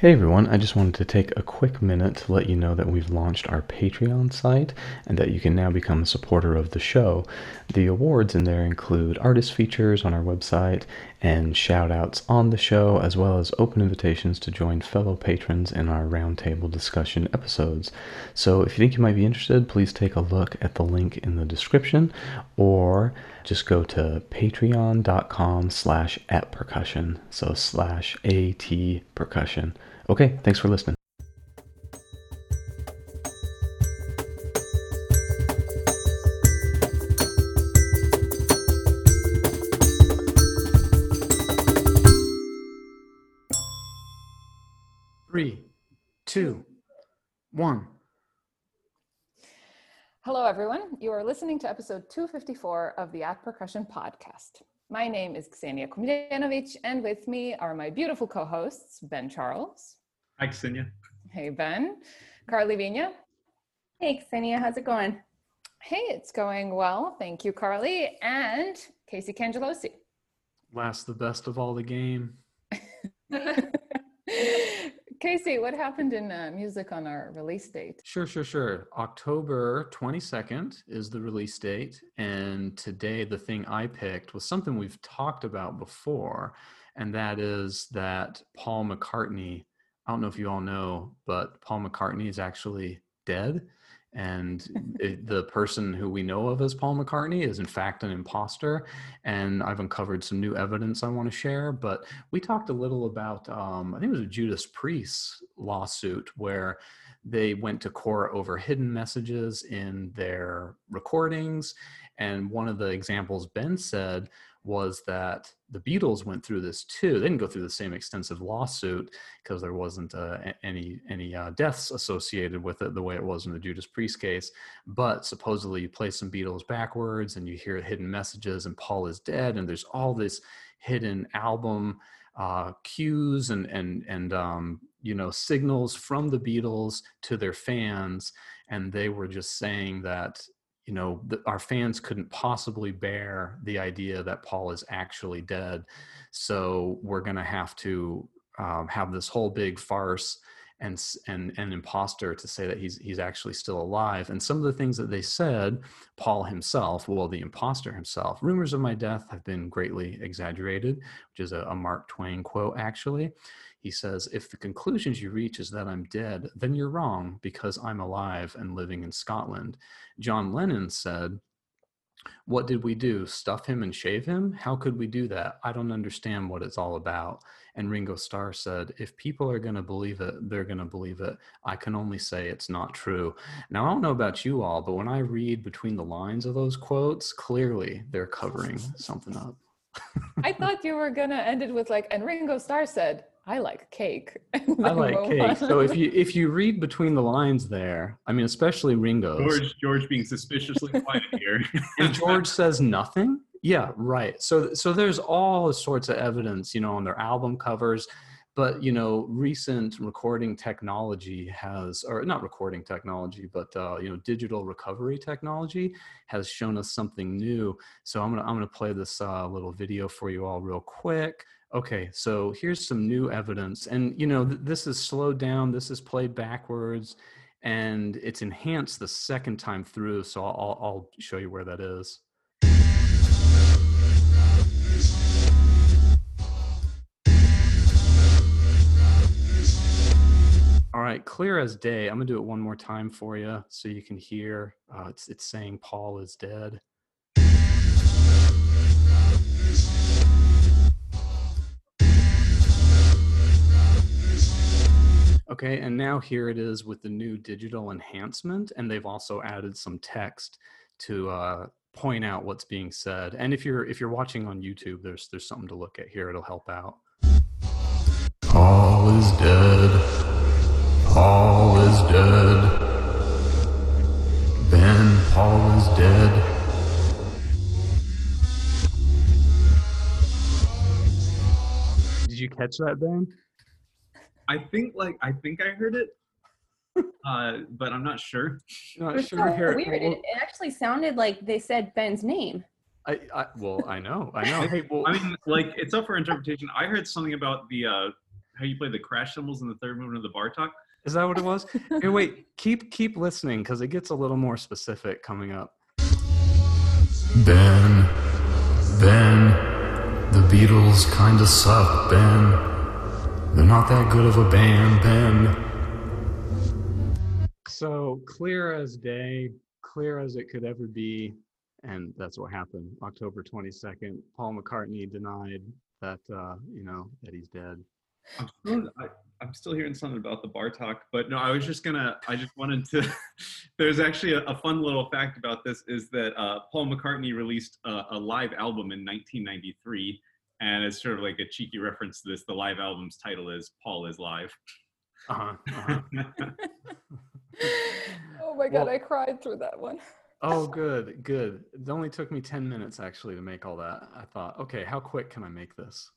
Hey everyone, I just wanted to take a quick minute to let you know that we've launched our Patreon site and that you can now become a supporter of the show. The awards in there include artist features on our website and shout outs on the show, as well as open invitations to join fellow patrons in our roundtable discussion episodes. So if you think you might be interested, please take a look at the link in the description or just go to patreon.com slash at percussion. So slash at percussion. Okay, thanks for listening. Three, two, one. Hello, everyone. You are listening to episode 254 of the At Percussion podcast. My name is Ksenija Komljenović, and with me are my beautiful co hosts, Ben Charles. Hi, Ksenija. Hey, Ben. Karli Viña. Hey, Ksenija. How's it going? Hey, it's going well. Thank you, Karli. And Casey Cangelosi. Last the best of all the game. Casey, what happened in uh, music on our release date? Sure, sure, sure. October 22nd is the release date. And today, the thing I picked was something we've talked about before. And that is that Paul McCartney, I don't know if you all know, but Paul McCartney is actually dead. And it, the person who we know of as Paul McCartney is, in fact, an imposter. And I've uncovered some new evidence I want to share. But we talked a little about, um, I think it was a Judas Priest lawsuit where they went to court over hidden messages in their recordings. And one of the examples Ben said was that the Beatles went through this too. They didn't go through the same extensive lawsuit because there wasn't uh, any any uh, deaths associated with it the way it was in the Judas Priest case. But supposedly you play some Beatles backwards and you hear hidden messages and Paul is dead and there's all this hidden album uh, cues and and and um, you know signals from the Beatles to their fans, and they were just saying that you know the, our fans couldn't possibly bear the idea that paul is actually dead. So we're going to have to um, have this whole big farce and and an imposter to say that he's he's actually still alive and some of the things that they said paul himself well the imposter himself rumors of my death have been greatly exaggerated which is a, a mark twain quote actually he says, If the conclusions you reach is that I'm dead, then you're wrong because I'm alive and living in Scotland. John Lennon said, What did we do? Stuff him and shave him? How could we do that? I don't understand what it's all about. And Ringo Starr said, If people are going to believe it, they're going to believe it. I can only say it's not true. Now, I don't know about you all, but when I read between the lines of those quotes, clearly they're covering something up. I thought you were going to end it with like, and Ringo Starr said, I like cake. I like cake. So if you if you read between the lines there, I mean, especially Ringo. George George being suspiciously quiet here. and George says nothing. Yeah, right. So so there's all sorts of evidence, you know, on their album covers. But you know, recent recording technology has, or not recording technology, but uh, you know, digital recovery technology has shown us something new. So I'm gonna I'm gonna play this uh, little video for you all real quick okay, so here's some new evidence. And, you know, th- this is slowed down, this is played backwards, and it's enhanced the second time through. So I'll, I'll show you where that is. All right, clear as day. I'm gonna do it one more time for you so you can hear. Uh, it's it's saying Paul is dead. Okay, and now here it is with the new digital enhancement, and they've also added some text to uh, point out what's being said. And if you're if you're watching on YouTube, there's there's something to look at here. It'll help out. Paul is dead. Paul is dead. Ben Paul is dead. Did you catch that, Ben? I think like I think I heard it, uh, but I'm not sure. Not It sure so here. weird. It, it actually sounded like they said Ben's name. I, I well, I know, I know. Hey, well, I mean, like it's up for interpretation. I heard something about the uh, how you play the crash cymbals in the third movement of the Bartok. Is that what it was? Here, wait, keep keep listening because it gets a little more specific coming up. Ben, Ben, the Beatles kinda suck, Ben. They're not that good of a band, Ben. So clear as day, clear as it could ever be, and that's what happened. October twenty second, Paul McCartney denied that uh, you know that he's dead. I'm still, I, I'm still hearing something about the Bartok, but no, I was just gonna. I just wanted to. there's actually a, a fun little fact about this is that uh, Paul McCartney released a, a live album in 1993, and it's sort of like a cheeky reference to this. The live album's title is "Paul is Live." Uh-huh, uh-huh. oh my god, Well- I cried through that one. oh, good, good. It only took me ten minutes actually to make all that. I thought, okay, how quick can I make this?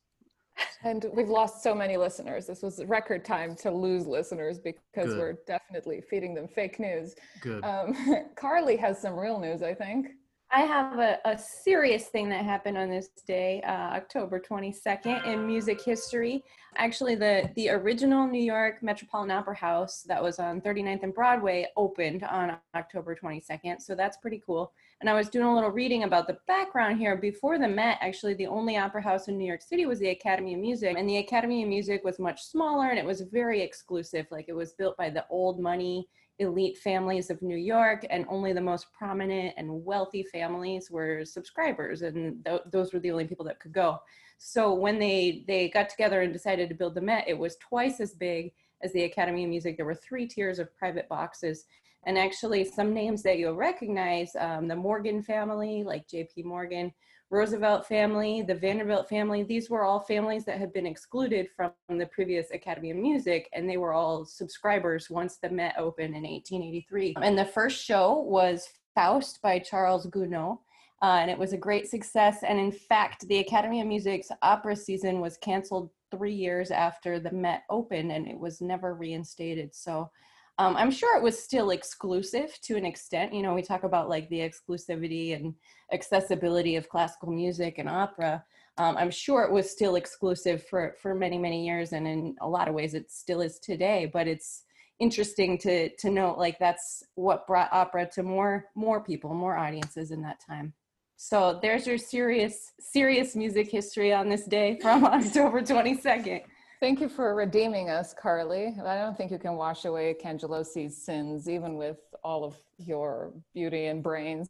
And we've lost so many listeners. This was record time to lose listeners because Good. we're definitely feeding them fake news. Good. Um, Karli has some real news, I think. I have a, a serious thing that happened on this day, uh, October 22nd, in music history. Actually, the, the original New York Metropolitan Opera House that was on 39th and Broadway opened on October 22nd, so that's pretty cool. And I was doing a little reading about the background here. Before the Met, actually, the only opera house in New York City was the Academy of Music, and the Academy of Music was much smaller and it was very exclusive. Like it was built by the old money elite families of New York, and only the most prominent and wealthy families were subscribers, and th- those were the only people that could go. So when they they got together and decided to build the Met, it was twice as big as the Academy of Music. There were three tiers of private boxes, and actually some names that you'll recognize: um, the Morgan family, like J.P. Morgan. Roosevelt family, the Vanderbilt family, these were all families that had been excluded from the previous Academy of Music, and they were all subscribers once the Met opened in 1883. And the first show was Faust by Charles Gounod. Uh, and it was a great success. And in fact, the Academy of Music's opera season was canceled three years after the Met opened, and it was never reinstated. So um, I'm sure it was still exclusive to an extent. You know, we talk about like the exclusivity and accessibility of classical music and opera. Um, I'm sure it was still exclusive for for many many years, and in a lot of ways, it still is today. But it's interesting to to note like that's what brought opera to more more people, more audiences in that time. So there's your serious serious music history on this day from October 22nd. Thank you for redeeming us, Karli. I don't think you can wash away Cangelosi's sins, even with all of your beauty and brains.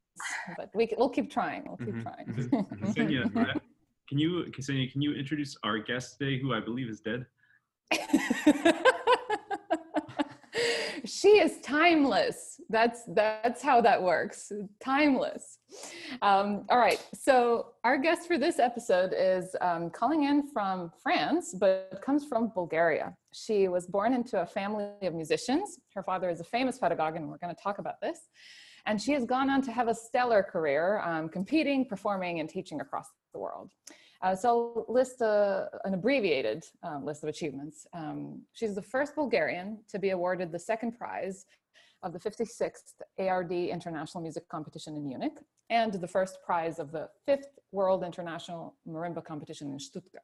But we, we'll keep trying. We'll keep Mhm, trying. Ksenija, uh, can you, Ksenija, can you introduce our guest today, who I believe is dead? she is timeless. That's that's how that works. Timeless. Um, all right. So our guest for this episode is um, calling in from France, but comes from Bulgaria. She was born into a family of musicians. Her father is a famous pedagogue, and we're going to talk about this. And she has gone on to have a stellar career, um, competing, performing, and teaching across the world. Uh, so I'll list a, an abbreviated um, list of achievements. Um, she's the first Bulgarian to be awarded the second prize of the 56th ARD International Music Competition in Munich and the first prize of the fifth World International Marimba Competition in Stuttgart.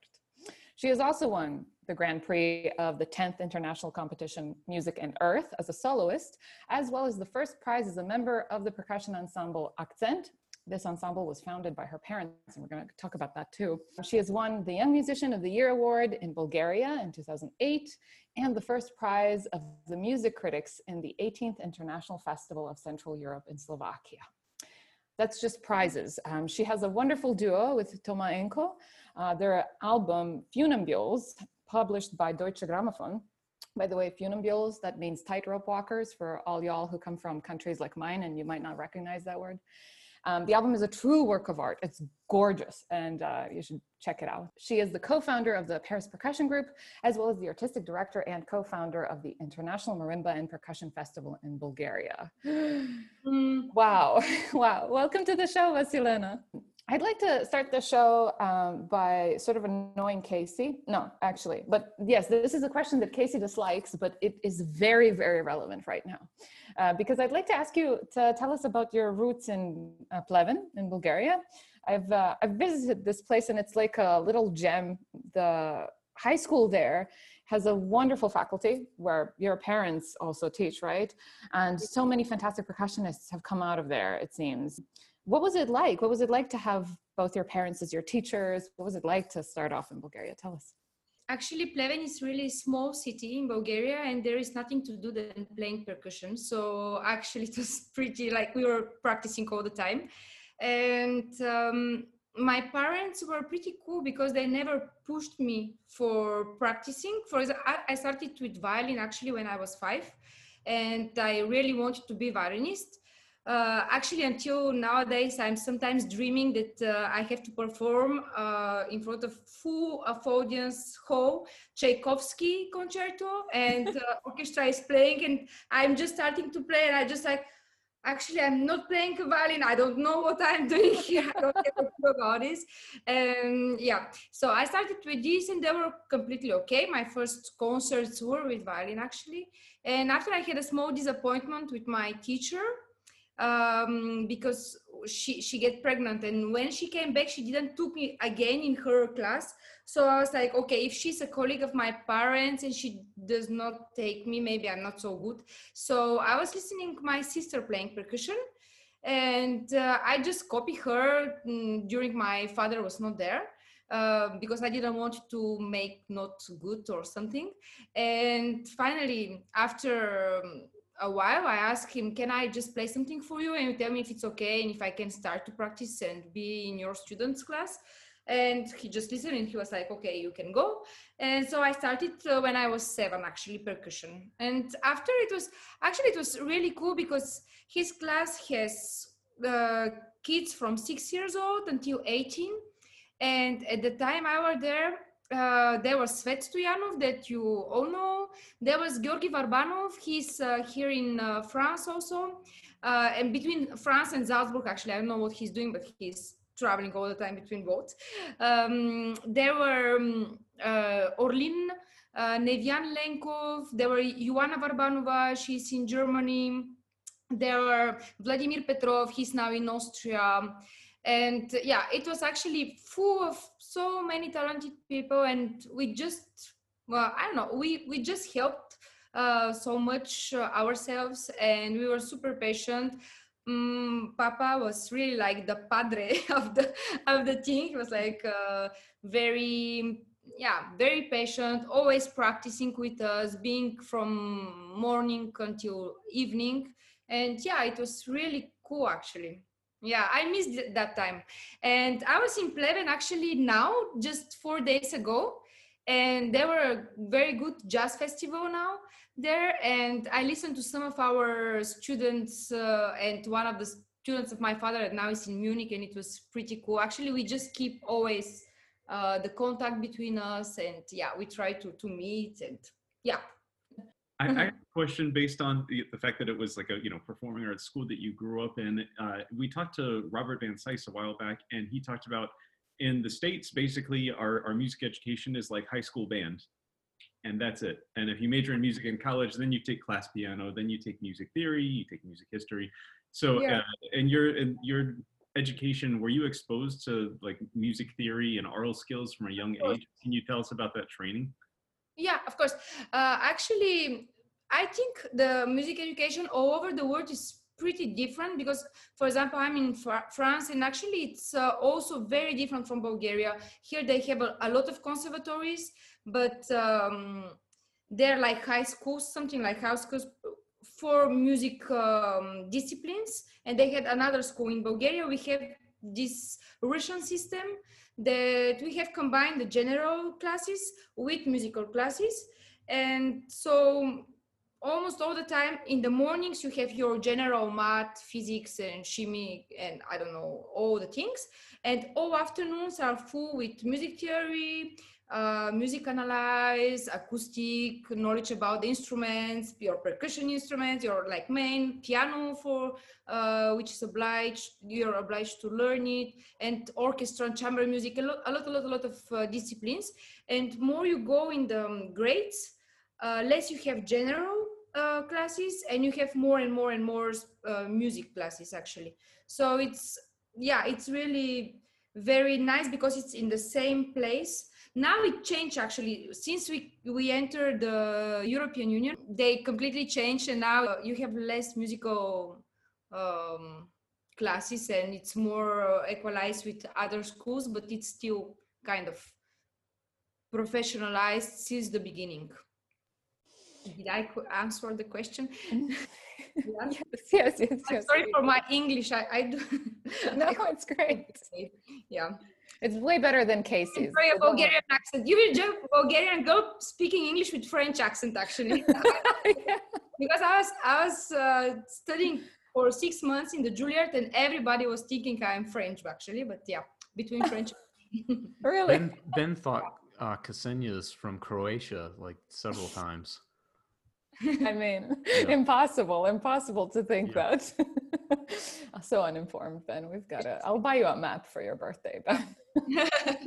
She has also won the Grand Prix of the 10th International Competition Music and Earth as a soloist, as well as the first prize as a member of the percussion ensemble Accent. This ensemble was founded by her parents, and we're going to talk about that too. She has won the Young Musician of the Year award in Bulgaria in 2008 and the first prize of the music critics in the 18th International Festival of Central Europe in Slovakia. That's just prizes. Um, she has a wonderful duo with Thomas Enhco. Uh, their album Funambules, published by Deutsche Grammophon. By the way, Funambules, that means tightrope walkers for all y'all who come from countries like mine and you might not recognize that word. Um, the album is a true work of art. It's gorgeous, and uh, you should check it out. She is the co founder of the Paris Percussion Group, as well as the artistic director and co founder of the International Marimba and Percussion Festival in Bulgaria. wow. Wow. Welcome to the show, Vassilena. I'd like to start the show um, by sort of annoying Casey. No, actually, but yes, this is a question that Casey dislikes, but it is very, very relevant right now. Uh, because I'd like to ask you to tell us about your roots in uh, Pleven in Bulgaria. I've, uh, I've visited this place and it's like a little gem. The high school there has a wonderful faculty where your parents also teach, right? And so many fantastic percussionists have come out of there, it seems. What was it like? What was it like to have both your parents as your teachers? What was it like to start off in Bulgaria? Tell us. Actually, Pleven is really small city in Bulgaria, and there is nothing to do than playing percussion. So actually, it was pretty like we were practicing all the time, and um, my parents were pretty cool because they never pushed me for practicing. For example, I started with violin actually when I was five, and I really wanted to be violinist. Uh, actually, until nowadays, I'm sometimes dreaming that uh, I have to perform uh, in front of full of audience hall Tchaikovsky concerto, and uh, orchestra is playing, and I'm just starting to play, and I just like actually i'm not playing violin. I don't know what i'm doing here. I don't have a clue about this. And yeah. So i started with this and they were completely okay. My first concerts were with violin actually. And after i had a small disappointment with my teacher um, because she she get pregnant. And when she came back she didn't took me again in her class. So i was like okay if she's a colleague of my parents and she does not take me maybe i'm not so good. So i was listening my sister playing percussion. And uh, i just copy her mm, during my father was not there uh, because I didn't want to make not good or something. And finally, after um, a while i asked him can i just play something for you and you tell me if it's okay and if i can start to practice and be in your students class? And he just listened and he was like okay you can go. And so i started uh, when i was seven actually percussion. And after it was actually it was really cool because his class has uh, kids from six years old until 18 and at the time i were there uh, there was Svet Stoyanov that you all know. There was Georgi Varbanov. He's uh, here in uh, France also. Uh, and between France and Salzburg, actually, I don't know what he's doing, but he's traveling all the time between both. Um, there were um, uh, Orlin uh, Nevian Lenkov. There were Ioana Varbanova. She's in Germany. There were Vladimir Petrov. He's now in Austria and yeah it was actually full of so many talented people and we just well i don't know we we just helped uh, so much uh, ourselves and we were super patient. Um, papa was really like the padre of the of the team. He was like uh, very yeah very patient always practicing with us being from morning until evening. And yeah it was really cool actually yeah i missed that time. And i was in pleven actually now just four days ago. And there were a very good jazz festival now there. And i listened to some of our students uh, and one of the students of my father that now is in munich and it was pretty cool. Actually we just keep always uh, the contact between us and yeah we try to to meet and yeah I, I, have a question based on the, the, fact that it was like a you know performing arts school that you grew up in. Uh, we talked to Robert Van Sice a while back, and he talked about in the states basically our, our music education is like high school band, and that's it. And if you major in music in college, then you take class piano, then you take music theory, you take music history. So yeah. uh, in your in your education, were you exposed to like music theory and aural skills from a young age? Can you tell us about that training? Yeah of course. Uh, actually i think the music education all over the world is pretty different because for example i'm in Fr- france and actually it's uh, also very different from bulgaria. Here they have a, a lot of conservatories but um, they're like high schools something like high schools for music um, disciplines. And they had another school in bulgaria. We have this russian system that we have combined the general classes with musical classes. And so almost all the time in the mornings you have your general math physics and chemistry and i don't know all the things. And all afternoons are full with music theory uh, music analyze, acoustic, knowledge about the instruments, your percussion instruments, your like main piano for uh, which is obliged, you're obliged to learn it, and orchestra and chamber music, a lot, a lot, a lot, a lot of uh, disciplines. And more you go in the um, grades, uh, less you have general uh, classes, and you have more and more and more music classes actually. So it's yeah, it's really very nice because it's in the same place now it changed actually since we we entered the European Union. They completely changed, and now you have less musical um, classes, and it's more equalized with other schools, but it's still kind of professionalized since the beginning. Did I answer the question? yes, yes, yes. I'm sorry for my English. I, I do. no, it's great. Yeah. It's way better than Casey's. Sorry, a Bulgarian accent. You will joke Bulgarian girl speaking English with French accent, actually. yeah. Because I was I was uh, studying for six months in the Juilliard, and everybody was thinking I'm French, actually. But yeah, between French. really? Ben, ben thought uh, Ksenija's from Croatia like several times. I mean, yeah. impossible, impossible to think yeah. that. so uninformed, Ben. We've got to, I'll buy you a map for your birthday, Ben.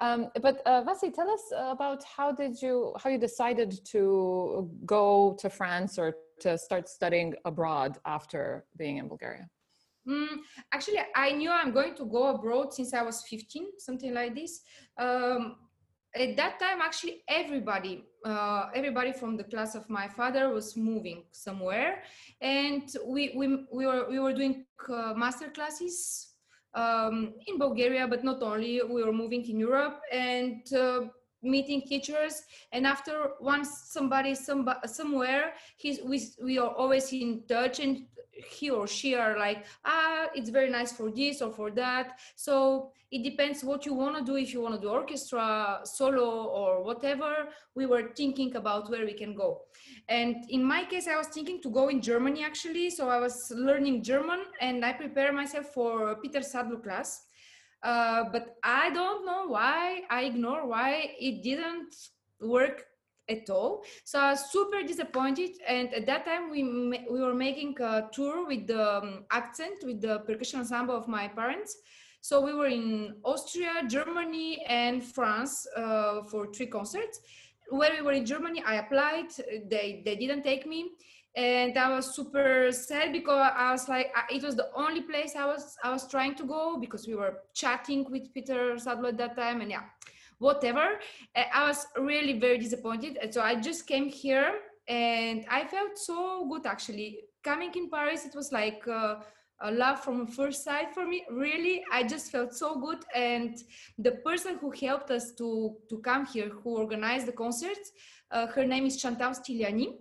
um, but uh, Vasi, tell us about how did you, how you decided to go to France or to start studying abroad after being in Bulgaria? Mm, actually, I knew I'm going to go abroad since I was 15, something like this. Um, at that time actually everybody uh, everybody from the class of my father was moving somewhere. And we we, we were we were doing uh, master classes um, in bulgaria but not only. We were moving in europe and uh, meeting teachers. And after once somebody some, somewhere he's we, we are always in touch and he or she are like ah it's very nice for this or for that. So it depends what you want to do. If you want to do orchestra solo or whatever we were thinking about where we can go. And in my case i was thinking to go in germany actually. So i was learning german and i prepared myself for peter sadlo class. Uh, but i don't know why i ignore why it didn't work at all. So I was super disappointed. And at that time, we we were making a tour with the um, accent, with the percussion ensemble of my parents. So we were in Austria, Germany, and France uh, for three concerts. When we were in Germany, I applied. They they didn't take me, and I was super sad because I was like, it was the only place I was I was trying to go because we were chatting with Peter Sadlo at that time, and yeah whatever. I was really very disappointed. So I just came here and I felt so good actually. Coming in Paris, it was like uh, a love from first sight for me. Really, I just felt so good. And the person who helped us to, to come here, who organized the concerts, uh, her name is Chantal Stigliani.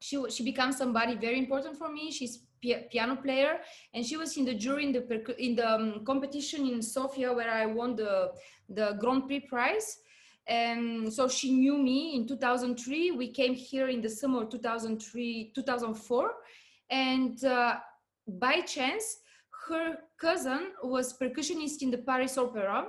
She, she becomes somebody very important for me. She's piano player and she was in the jury in the in the um, competition in Sofia where I won the the Grand Prix prize. And so she knew me in 2003 we came here in the summer 2003 2004 and uh, by chance her cousin was percussionist in the Paris Opera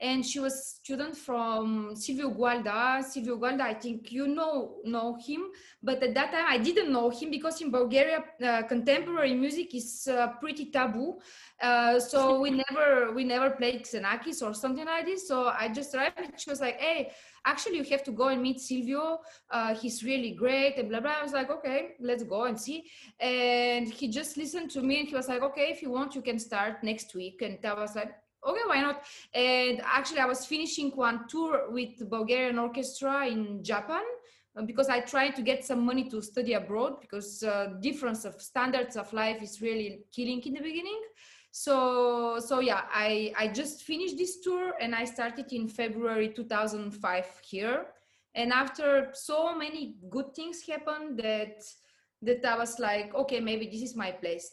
and she was student from Sylvio Gualda. Sylvio Gualda, I think you know know him, but at that time I didn't know him because in Bulgaria uh, contemporary music is uh, pretty taboo. Uh, so we never we never played Xenakis or something like this. So I just arrived. And she was like, "Hey, actually, you have to go and meet Sylvio. Uh, he's really great." And blah blah. I was like, "Okay, let's go and see." And he just listened to me and he was like, "Okay, if you want, you can start next week." And I was like okay why not? And actually i was finishing one tour with bulgarian orchestra in japan uh, because i tried to get some money to study abroad because uh, difference of standards of life is really killing in the beginning. So so yeah i i just finished this tour and i started in february 2005 here. And after so many good things happened that that i was like okay maybe this is my place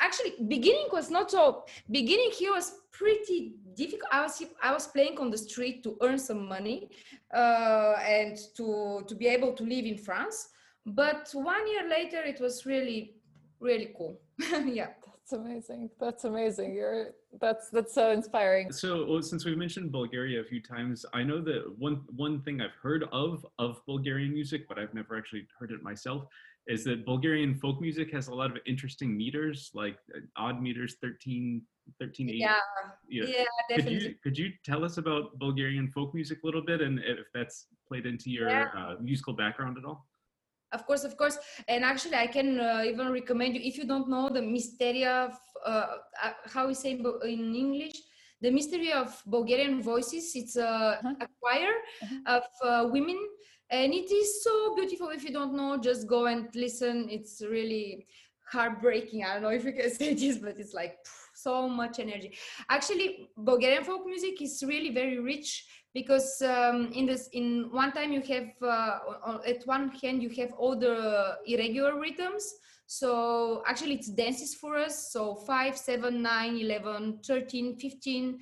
actually beginning was not so beginning here was pretty difficult. I was i was playing on the street to earn some money uh, and to to be able to live in france. But one year later it was really really cool. Yeah. That's amazing. That's amazing. You're that's that's so inspiring. So well, since we mentioned bulgaria a few times i know that one one thing i've heard of of bulgarian music but i've never actually heard it myself is that Bulgarian folk music has a lot of interesting meters, like uh, odd meters, 13, 13 8. Yeah, you know, yeah, definitely. Could you, could you tell us about Bulgarian folk music a little bit and if that's played into your yeah. uh, musical background at all? Of course, of course. And actually, I can uh, even recommend you, if you don't know the Mysteria, of, uh, uh how we say in English, the mystery of Bulgarian voices. It's a, Uh-huh. a choir Uh-huh. of uh, women, and it is so beautiful. If you don't know, just go and listen. It's really heartbreaking. I don't know if you can say this, but it's like pff, so much energy. Actually, Bulgarian folk music is really very rich because um, in this in one time you have uh, at one hand you have all the irregular rhythms so actually it's dances for us so 5 7 9 11 13 15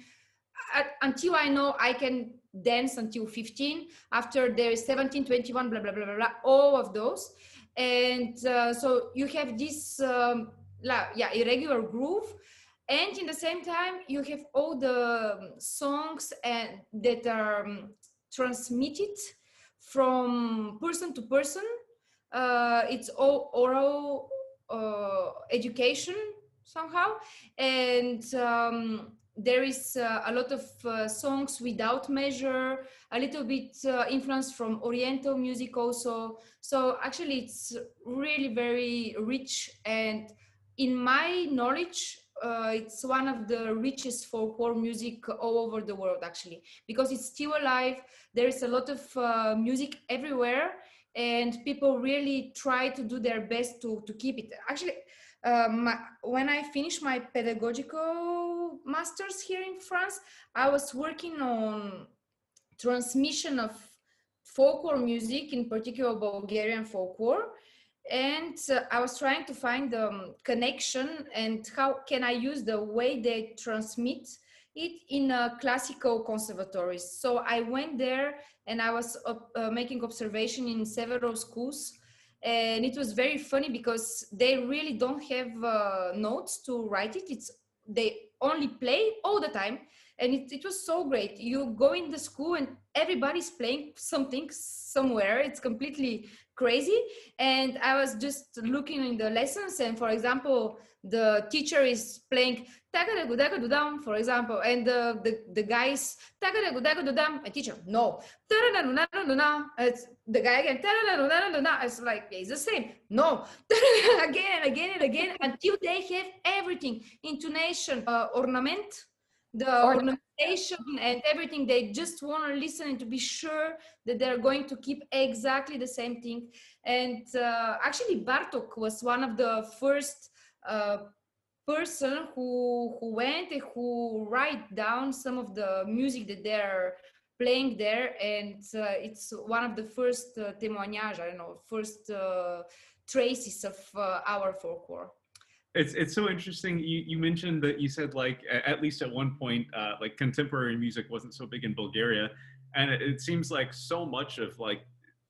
until i know i can dance until 15 after there is 17 21 blah blah blah blah, blah all of those. And uh, so you have this um, la- yeah irregular groove. And in the same time you have all the um, songs and that are um, transmitted from person to person. Uh, it's all oral uh, education somehow. And um, there is uh, a lot of uh, songs without measure a little bit uh, influence from oriental music also. So actually it's really very rich and in my knowledge uh, it's one of the richest folklore music all over the world actually because it's still alive. There is a lot of uh, music everywhere and people really try to do their best to, to keep it. Actually um, when i finished my pedagogical masters here in france i was working on transmission of folklore music in particular bulgarian folklore and uh, i was trying to find the um, connection and how can i use the way they transmit it in a classical conservatories so i went there and i was uh, making observation in several schools. And it was very funny because they really don't have uh, notes to write it. It's they only play all the time. And it, it was so great. You go in the school and everybody's playing something somewhere. It's completely crazy. And i was just looking in the lessons. And for example the teacher is playing For example and the the, the guys "Tagadagudagududam," a teacher no. It's the guy again it's like it's the same no. Again and again and again until they have everything intonation uh, ornament the ornamentation and everything they just want to listen and to be sure that they're going to keep exactly the same thing. And uh, actually bartok was one of the first uh, person who who went and who write down some of the music that they're playing there and uh, it's one of the first uh, i don't know first uh, traces of uh, our folklore It's it's so interesting. You you mentioned that you said like at least at one point uh, like contemporary music wasn't so big in Bulgaria, and it, it seems like so much of like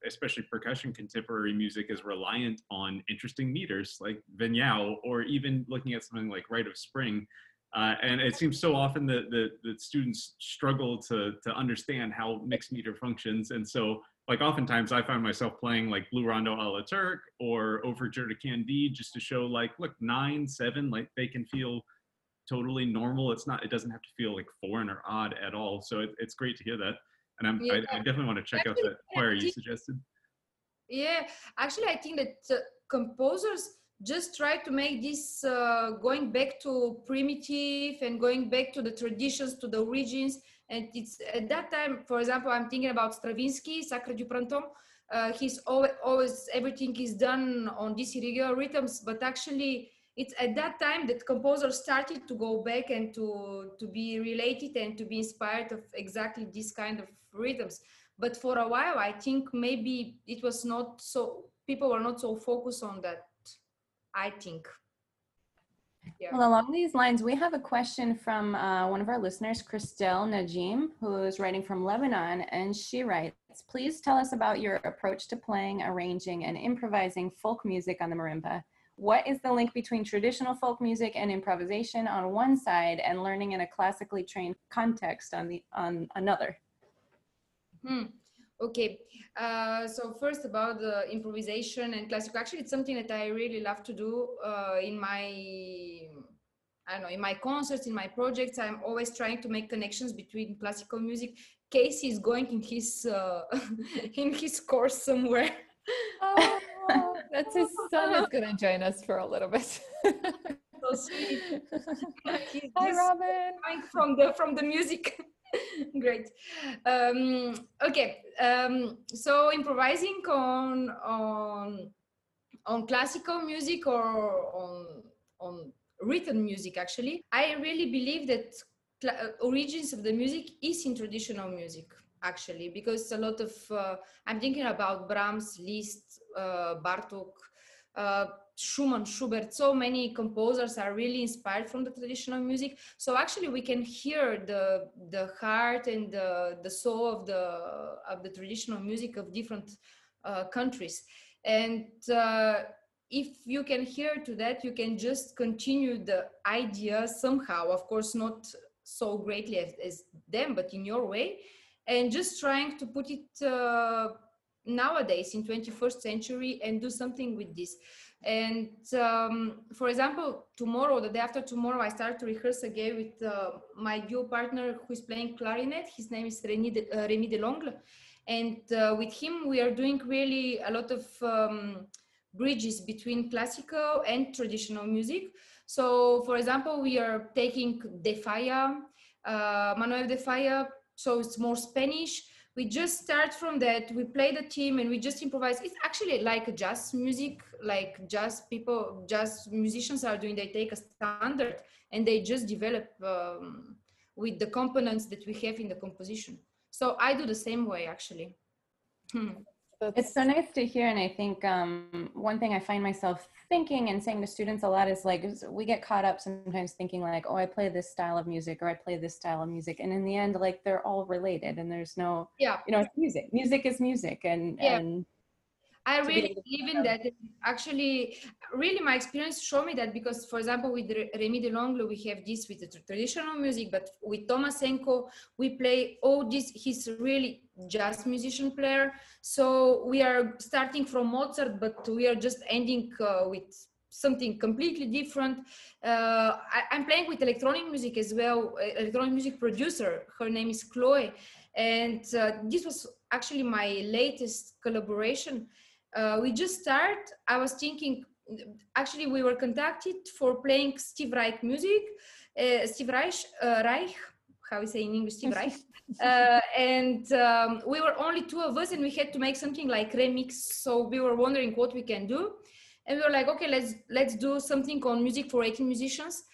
especially percussion contemporary music is reliant on interesting meters like vinyao or even looking at something like Rite of Spring. Uh, and it seems so often that, that students struggle to, to understand how mixed meter functions. And so like oftentimes I find myself playing like Blue Rondo a la Turk or Overture to Candide just to show like, look, nine, seven, like they can feel totally normal. It's not, it doesn't have to feel like foreign or odd at all. So it, it's great to hear that. And I'm, I, I definitely want to check out Actually, that choir you suggested. Yeah, actually, I think that uh, composers just try to make this uh, going back to primitive and going back to the traditions, to the origins. And it's at that time, for example, I'm thinking about Stravinsky, Sacre du Printemps. Uh, he's always, always, everything is done on these irregular rhythms, but actually, it's at that time that composers started to go back and to to be related and to be inspired of exactly this kind of rhythms. But for a while i think maybe it was not so people were not so focused on that i think. Yeah. Well, along these lines, we have a question from uh, one of our listeners, Christelle Najim, who is writing from Lebanon, and she writes, "Please tell us about your approach to playing, arranging, and improvising folk music on the marimba. What is the link between traditional folk music and improvisation on one side, and learning in a classically trained context on the on another?" Hmm. Okay. Uh, so first about the improvisation and classical. Actually, it's something that I really love to do uh, in my, I don't know, in my concerts, in my projects. I'm always trying to make connections between classical music. Casey is going in his uh, in his course somewhere. Oh, that's his son is going to join us for a little bit. so sweet. He's Hi, Robin. from the from the music. Great. Um, okay. Um, so improvising on on on classical music or on on written music actually i really believe that uh, origins of the music is in traditional music actually because a lot of uh, i'm thinking about brahms liszt uh, bartok uh, schumann schubert. So many composers are really inspired from the traditional music. So actually we can hear the the heart and the the soul of the of the traditional music of different uh, countries. And uh, if you can hear to that you can just continue the idea somehow. Of course not so greatly as, as them but in your way and just trying to put it uh, nowadays in 21st century and do something with this. And um, for example tomorrow the day after tomorrow i start to rehearse again with uh, my duo partner who is playing clarinet. His name is Remy, de, uh, Remy Delangle and uh, with him we are doing really a lot of um, bridges between classical and traditional music. So for example we are taking de falla uh, manuel de falla so it's more spanish. We just start from that. We play the team and we just improvise. It's actually like jazz music like jazz people jazz musicians are doing they take a standard and they just develop um, with the components that we have in the composition. So i do the same way actually. Hmm. It's so nice to hear. And I think um, one thing I find myself thinking and saying to students a lot is like, we get caught up sometimes thinking like, oh, I play this style of music or I play this style of music. And in the end, like they're all related and there's no, yeah you know, it's music. Music is music. And, Yeah. and I really believe in that. Actually, really, my experience showed me that because, for example, with Re- Remy Delangle, we have this with the traditional music, but with Thomas Enhco, we play all this. He's really jazz musician player. So we are starting from Mozart, but we are just ending uh, with something completely different. Uh, I, I'm playing with electronic music as well, uh, electronic music producer. Her name is Chloe. And uh, this was actually my latest collaboration. Uh, we just start. I was thinking, actually, we were contacted for playing Steve Reich music. Uh, Steve Reich, uh, Reich, how we say in English, Steve Reich. uh, and um, we were only two of us, and we had to make something like remix. So we were wondering what we can do, and we were like, okay, let's let's do something on music for 18 musicians.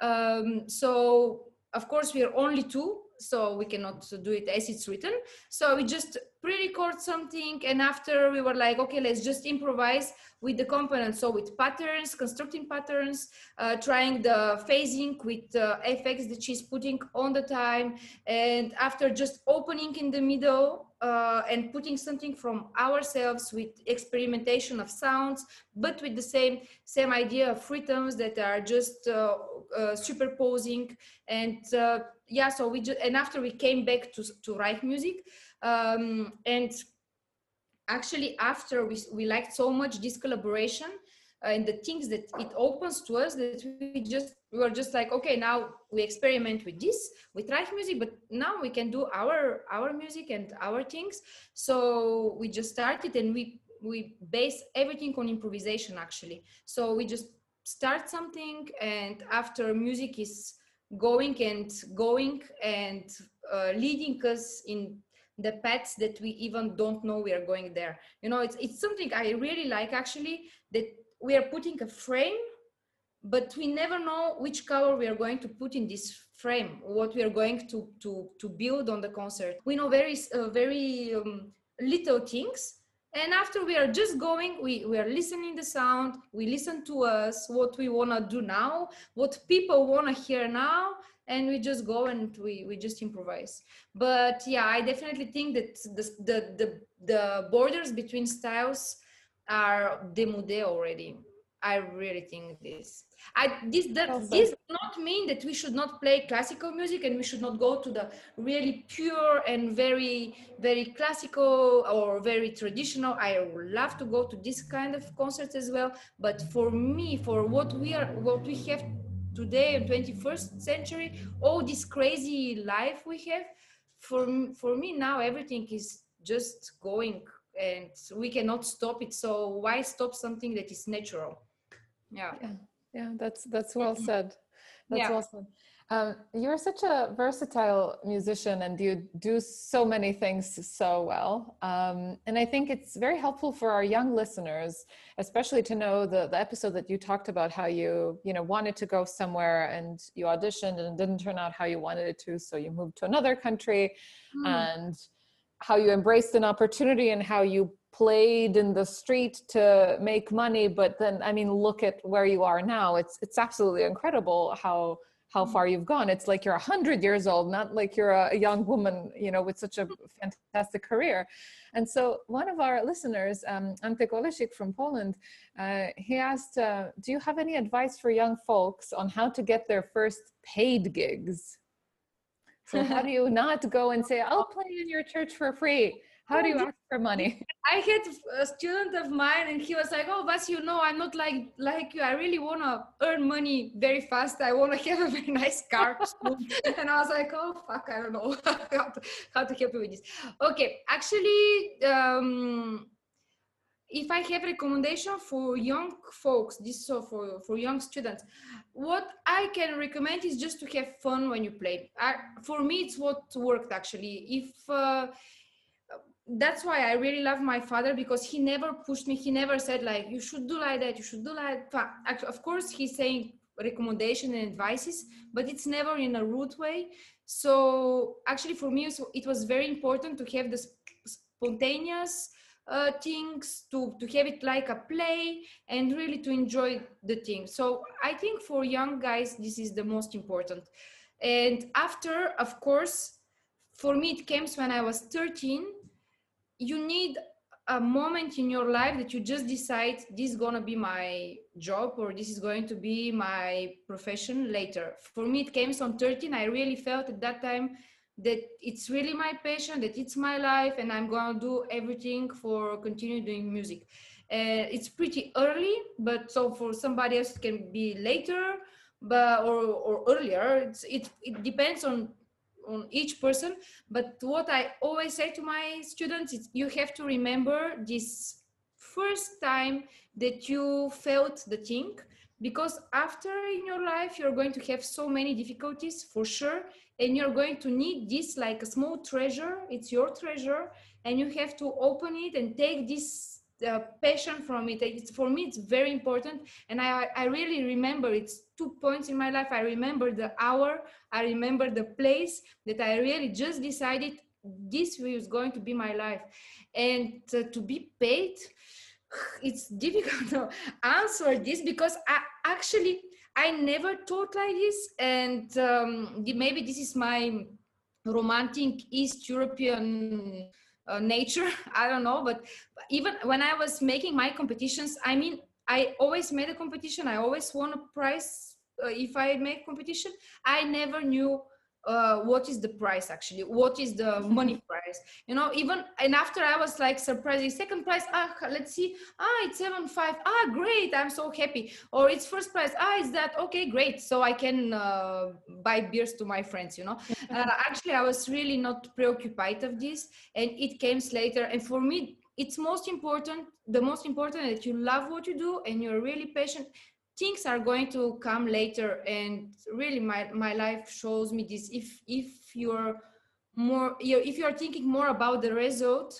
Um, so of course we are only two, so we cannot do it as it's written. So we just pre-record something, and after we were like, okay, let's just improvise with the components. So with patterns, constructing patterns, uh, trying the phasing with uh, effects that she's putting on the time, and after just opening in the middle uh, and putting something from ourselves with experimentation of sounds, but with the same same idea of rhythms that are just uh, uh, superposing and uh, yeah. So we just and after we came back to to Reich music um, and actually after we, we liked so much this collaboration uh, and the things that it opens to us that we just we were just like okay now we experiment with this with Reich music but now we can do our our music and our things. So we just started and we we base everything on improvisation actually. So we just start something and after music is going and going and uh, leading us in the paths that we even don't know we are going there. You know it's it's something i really like actually that we are putting a frame but we never know which color we are going to put in this frame what we are going to to to build on the concert. We know very uh, very um, little things and after we are just going we we are listening the sound we listen to us what we want to do now what people want to hear now and we just go and we we just improvise. But yeah i definitely think that the the the, the borders between styles are demodé already. I really think this. I this that Awesome. this does not mean that we should not play classical music and we should not go to the really pure and very very classical or very traditional. I would love to go to this kind of concerts as well. But for me for what we are what we have today in 21st century all this crazy life we have for for me now everything is just going and we cannot stop it so why stop something that is natural yeah Yeah. yeah that's that's well Mhm. said that's Yeah. said um, you're such a versatile musician and you do so many things so well um, and i think it's very helpful for our young listeners especially to know the, the episode that you talked about how you you know wanted to go somewhere and you auditioned and it didn't turn out how you wanted it to so you moved to another country Mm. and how you embraced an opportunity and how you played in the street to make money but then i mean look at where you are now it's it's absolutely incredible how how far you've gone. It's like you're 100 years old not like you're a, young woman you know with such a fantastic career. And so one of our listeners um, ante kolesik from poland uh, he asked uh, do you have any advice for young folks on how to get their first paid gigs? So how do you not go and say i'll play in your church for free how do you ask for money I had a student of mine, and he was like, "Oh, but you know, I'm not like like you. I really wanna earn money very fast. I wanna have a very nice car." and I was like, "Oh fuck, I don't know how to, how to help you with this." Okay, actually, um, if I have recommendation for young folks, this so for for young students, what I can recommend is just to have fun when you play. I, for me, it's what worked actually. If uh, that's why I really love my father because he never pushed me. He never said like you should do like that, you should do like that. Of course, he's saying recommendation and advices, but it's never in a rude way. So actually, for me, it was very important to have the spontaneous uh, things, to to have it like a play, and really to enjoy the thing. So I think for young guys, this is the most important. And after, of course, for me, it came when I was 13 you need a moment in your life that you just decide this is going to be my job or this is going to be my profession later. For me it came on 13 i really felt at that time that it's really my passion that it's my life and i'm going to do everything for continue doing music. Uh, it's pretty early but so for somebody else it can be later but or, or earlier. It's, it, it depends on on each person but what i always say to my students is you have to remember this first time that you felt the thing because after in your life you're going to have so many difficulties for sure and you're going to need this like a small treasure. It's your treasure and you have to open it and take this uh, passion from it. It's for me it's very important and i i really remember it's two points in my life. I remember the hour i remember the place that i really just decided this is going to be my life. And uh, to be paid it's difficult to answer this because i actually i never thought like this and um, maybe this is my romantic east european uh, nature i don't know but even when i was making my competitions i mean i always made a competition. I always won a prize uh, if i make competition. I never knew uh, what is the price actually? What is the money price? You know even and after i was like surprised the second price ah let's see ah it's seven five ah great i'm so happy. Or it's first price ah is that okay great so i can uh, buy beers to my friends you know? Uh, actually i was really not preoccupied of this and it came later and for me it's most important the most important that you love what you do and you're really patient things are going to come later and really my my life shows me this. If if you're more you if you're thinking more about the result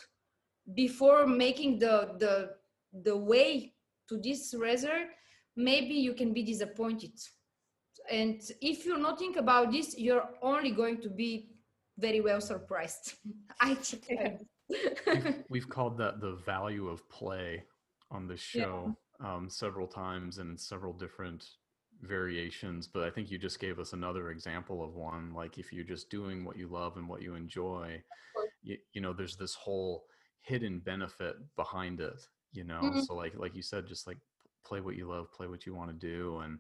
before making the the the way to this result maybe you can be disappointed. And if you're not think about this you're only going to be very well surprised. I think we've, we've called that the value of play on the show um, several times and in several different variations but i think you just gave us another example of one like if you're just doing what you love and what you enjoy you, you know there's this whole hidden benefit behind it you know Mhm. so like like you said just like play what you love play what you want to do and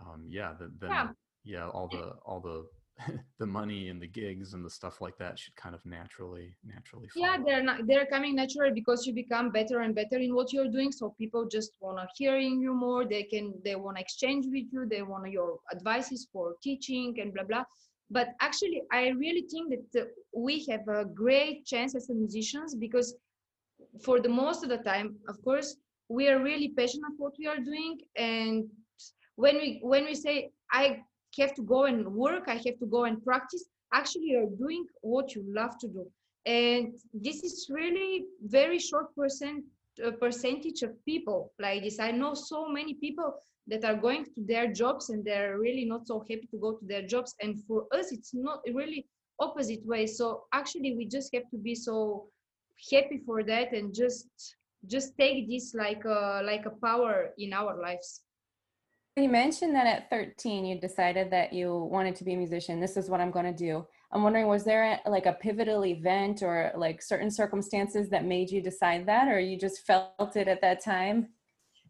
um, yeah the, then Yeah. yeah all the all the the money and the gigs and the stuff like that should kind of naturally naturally yeah they're not they're coming natural because you become better and better in what you're doing so people just want to hearing you more they can they want to exchange with you they want your advices for teaching and blah blah. But actually i really think that uh, we have a great chance as musicians because for the most of the time of course we are really passionate what we are doing and when we when we say I have to go and work, I have to go and practice, actually you're doing what you love to do. And this is really very short percent uh, percentage of people like this. I know so many people that are going to their jobs and they're really not so happy to go to their jobs. And for us, it's not really opposite way. So actually, we just have to be so happy for that and just just take this like a like a power in our lives. You mentioned that at 13 you decided that you wanted to be a musician. This is what I'm going to do. I'm wondering, was there a, like a pivotal event or like certain circumstances that made you decide that, or you just felt it at that time?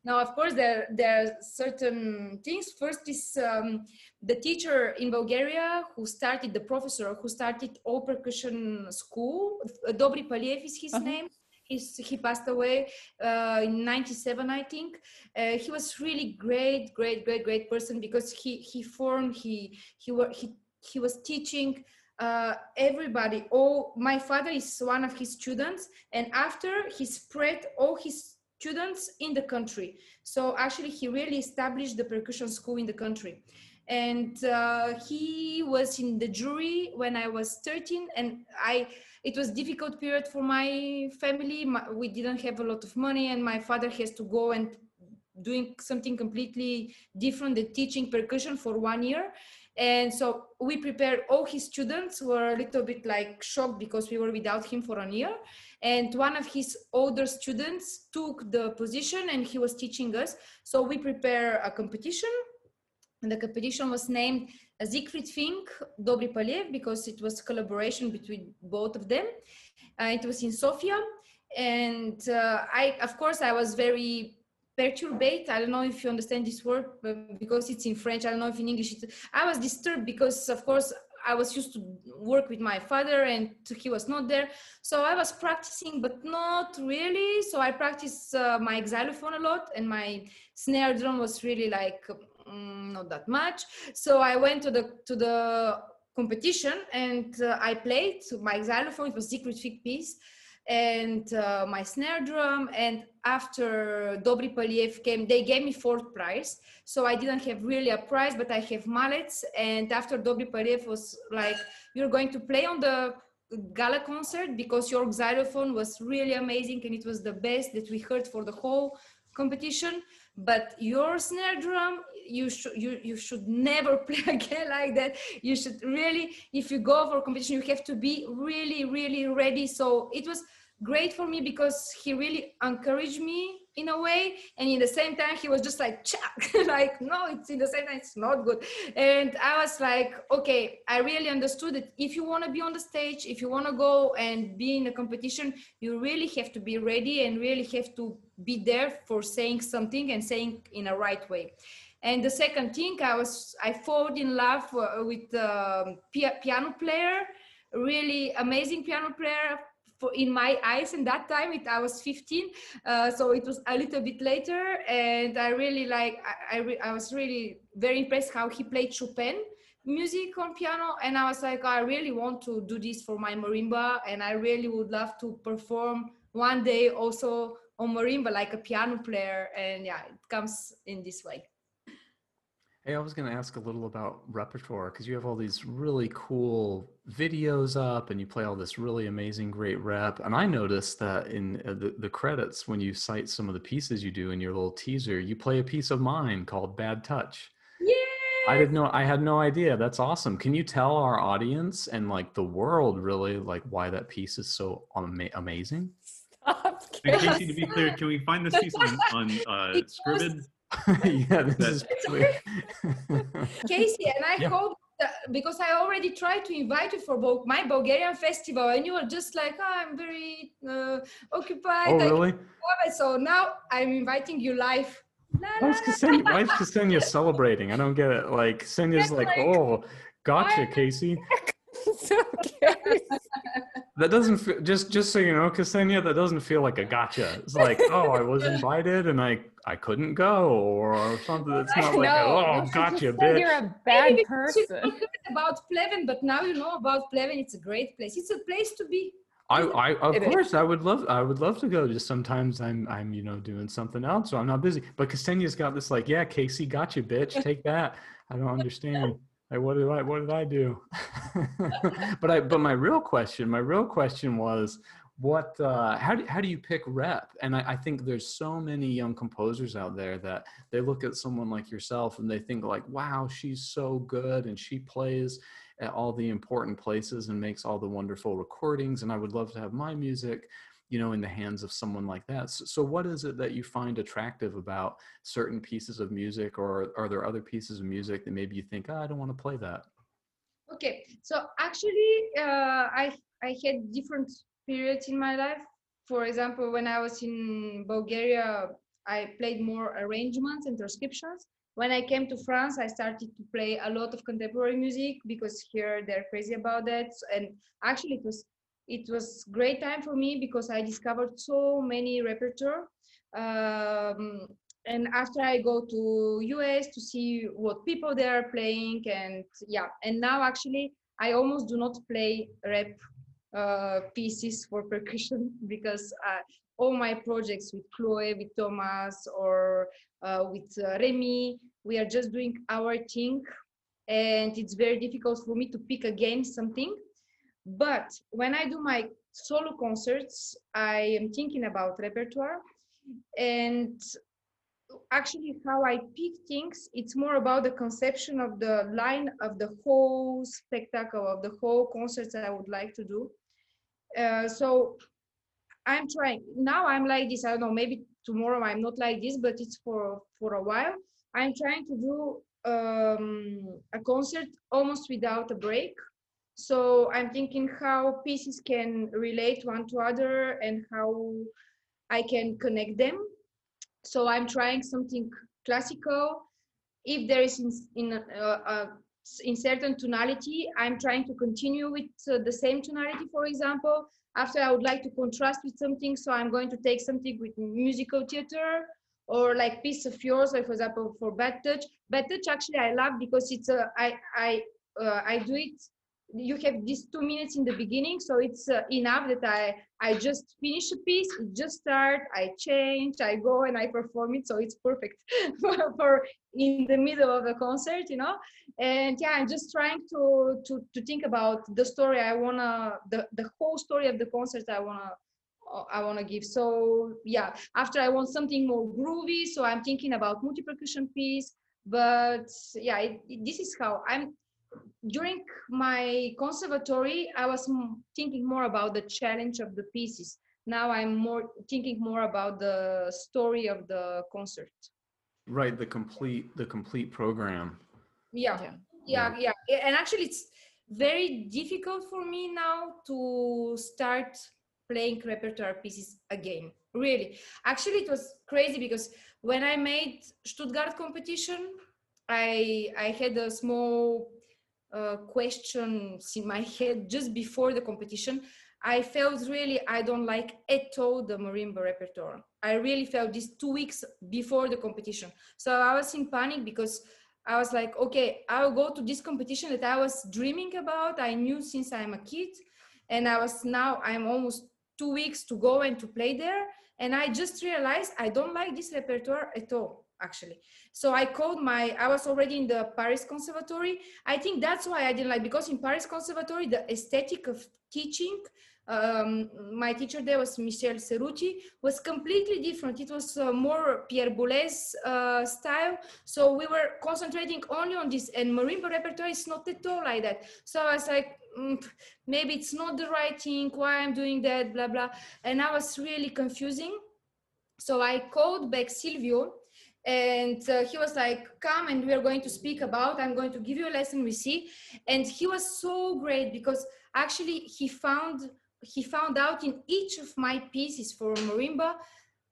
Now, of course, there there are certain things. First is um, the teacher in Bulgaria who started the professor who started all percussion school. Dobri Paliev is his uh-huh. name. He's, he passed away uh, in 97 i think uh, he was really great great great great person because he he formed he he he, he was teaching uh, everybody all my father is one of his students and after he spread all his students in the country. So actually, he really established the percussion school in the country. And uh, he was in the jury when I was 13, and I. It was difficult period for my family. My, we didn't have a lot of money, and my father has to go and doing something completely different the teaching percussion for one year and so we prepared all his students were a little bit like shocked because we were without him for a year and one of his older students took the position and he was teaching us so we prepare a competition and the competition was named Siegfried Fink, Dobri Paliev, because it was a collaboration between both of them. Uh, it was in Sofia. And uh, I, of course, I was very perturbate i don't know if you understand this word because it's in french i don't know if in english i was disturbed because of course i was used to work with my father and he was not there so i was practicing but not really so i practiced uh, my xylophone a lot and my snare drum was really like mm, not that much so i went to the to the competition and uh, i played my xylophone it was Siegfried Fink piece and uh, my snare drum. And after Dobri Paliev came, they gave me fourth prize. So I didn't have really a prize, but I have mallets. And after Dobri Paliev was like, you're going to play on the gala concert because your xylophone was really amazing and it was the best that we heard for the whole competition but your snare drum you should you, you should never play again like that. You should really if you go for competition you have to be really really ready. So it was great for me because he really encouraged me in a way. And in the same time he was just like Chuck. like no it's in the same time it's not good. And i was like okay i really understood that if you want to be on the stage if you want to go and be in a competition you really have to be ready and really have to be there for saying something and saying in a right way. And the second thing i was i fallen in love uh, with a um, piano player really amazing piano player for in my eyes in that time it, i was 15 uh, so it was a little bit later and i really like I, I, re, I, was really very impressed how he played chopin music on piano and i was like i really want to do this for my marimba and i really would love to perform one day also on marimba like a piano player and yeah it comes in this way Hey, I was going to ask a little about repertoire because you have all these really cool videos up and you play all this really amazing, great rep. And I noticed that in uh, the, the credits, when you cite some of the pieces you do in your little teaser, you play a piece of mine called Bad Touch. Yeah. I didn't know, I had no idea. That's awesome. Can you tell our audience and like the world really like why that piece is so ama- amazing? Stop. Casey, to be clear, can we find this piece on, on uh, Scribd? yeah, this is Casey, and I yeah. hope because I already tried to invite you for my Bulgarian festival, and you were just like, oh, "I'm very uh, occupied." Oh, really? So now I'm inviting you live. why is Ksenija, why is Ksenija celebrating? I don't get it. Like Ksenija's like, like, "Oh, gotcha, Casey." so that doesn't feel, just just so you know, Ksenija, that doesn't feel like a gotcha. It's like, oh, I was invited and I I couldn't go or something. It's not like, oh, gotcha, bitch. You're a bad person. About Pleven, but now you know about Pleven. It's a great place. It's a place to be. I, I of It is. course I would love I would love to go. Just sometimes I'm I'm you know doing something else, so I'm not busy. But Ksenija's got this like, yeah, Casey, got you, bitch. Take that. I don't understand. Like, what did I what did I do? but I but my real question, my real question was, what uh, how do how do you pick rep? And I, I think there's so many young composers out there that they look at someone like yourself and they think like, wow, she's so good and she plays at all the important places and makes all the wonderful recordings and i would love to have my music you know in the hands of someone like that so, so what is it that you find attractive about certain pieces of music or are there other pieces of music that maybe you think oh, i don't want to play that Okay, so actually, uh, I I had different periods in my life. For example, when I was in Bulgaria, I played more arrangements and transcriptions. When I came to France, I started to play a lot of contemporary music because here they're crazy about that. And actually, it was it was great time for me because I discovered so many repertoire. Um, and after I go to US to see what people they are playing, and yeah, and now actually I almost do not play rap uh, pieces for percussion because uh, all my projects with Chloe, with Thomas, or uh, with uh, Remy, we are just doing our thing, and it's very difficult for me to pick again something. But when I do my solo concerts, I am thinking about repertoire, and actually how I pick things, it's more about the conception of the line of the whole spectacle of the whole concerts that I would like to do. Uh, so I'm trying now. I'm like this. I don't know. Maybe tomorrow I'm not like this, but it's for for a while. I'm trying to do um, a concert almost without a break. So I'm thinking how pieces can relate one to other and how I can connect them. So i'm trying something classical. If there is in in, uh, uh, in certain tonality i'm trying to continue with uh, the same tonality for example. After i would like to contrast with something so i'm going to take something with musical theater or like piece of yours like for example for bad touch. Bad touch actually i love because it's a i i uh, i do it you have these two minutes in the beginning so it's uh, enough that i i just finish a piece just start i change i go and i perform it so it's perfect for in the middle of a concert you know and yeah i'm just trying to to to think about the story i wanna the the whole story of the concert i wanna I want to give. So yeah, after I want something more groovy, so I'm thinking about multi percussion piece. But yeah, it, it, this is how I'm during my conservatory, I was thinking more about the challenge of the pieces. Now I'm more thinking more about the story of the concert. right the complete the complete program Yeah, Yeah. yeah, yeah. And actually, it's very difficult for me now to start playing repertoire pieces again. Really, actually, it was crazy because when I made Stuttgart competition, I I had a small questions in my head just before the competition. I felt really I don't like at all the marimba repertoire. I really felt this two weeks before the competition. So I was in panic because I was like, okay, I'll go to this competition that I was dreaming about. I knew since I'm a kid, and I was now I'm almost two weeks to go and to play there. And I just realized I don't like this repertoire at all, actually. So I called my, I was already in the Paris Conservatory. I think that's why I didn't like, because in Paris Conservatory, the aesthetic of teaching, um, my teacher there was Michel Cerruti, was completely different. It was uh, more Pierre Boulez uh, style. So we were concentrating only on this, and marimba repertoire is not at all like that. So I was like, mm, maybe it's not the right thing. Why I'm doing that? Blah blah. And I was really confusing. So I called back Sylvio, and uh, he was like, "Come, and we are going to speak about. I'm going to give you a lesson. We see." And he was so great because actually he found he found out in each of my pieces for marimba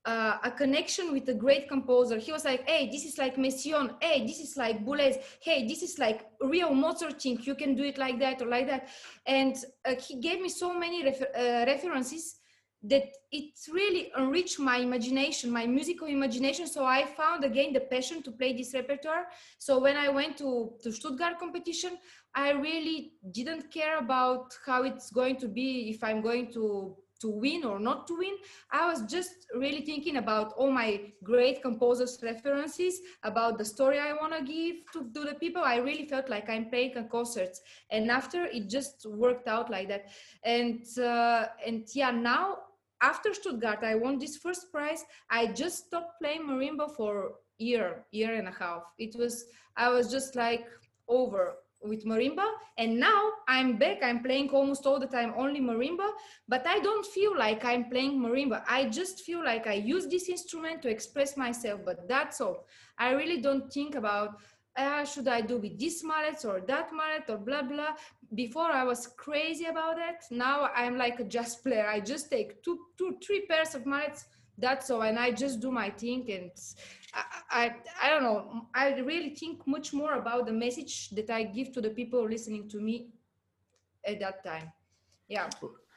uh, a connection with a great composer. He was like, hey, this is like Messiaen. Hey, this is like Boulez. Hey, this is like real Mozart thing. You can do it like that or like that. And uh, he gave me so many refer- uh, references that it really enriched my imagination, my musical imagination. So I found again the passion to play this repertoire. So when I went to to Stuttgart competition, I really didn't care about how it's going to be if I'm going to to win or not to win. I was just really thinking about all my great composers' references, about the story I want to give to, the people. I really felt like I'm playing a concert, and after it just worked out like that. And uh, and yeah, now after Stuttgart, I won this first prize. I just stopped playing marimba for year, year and a half. It was I was just like over with marimba. And now i'm back. I'm playing almost all the time only marimba. But i don't feel like i'm playing marimba. I just feel like i use this instrument to express myself but that's all. I really don't think about uh, should i do with this mallet or that mallet or blah blah? Before i was crazy about it. Now i'm like a jazz player. I just take two two three pairs of mallets. That's all. And i just do my thing. And I, I, I don't know. I really think much more about the message that i give to the people listening to me at that time. Yeah.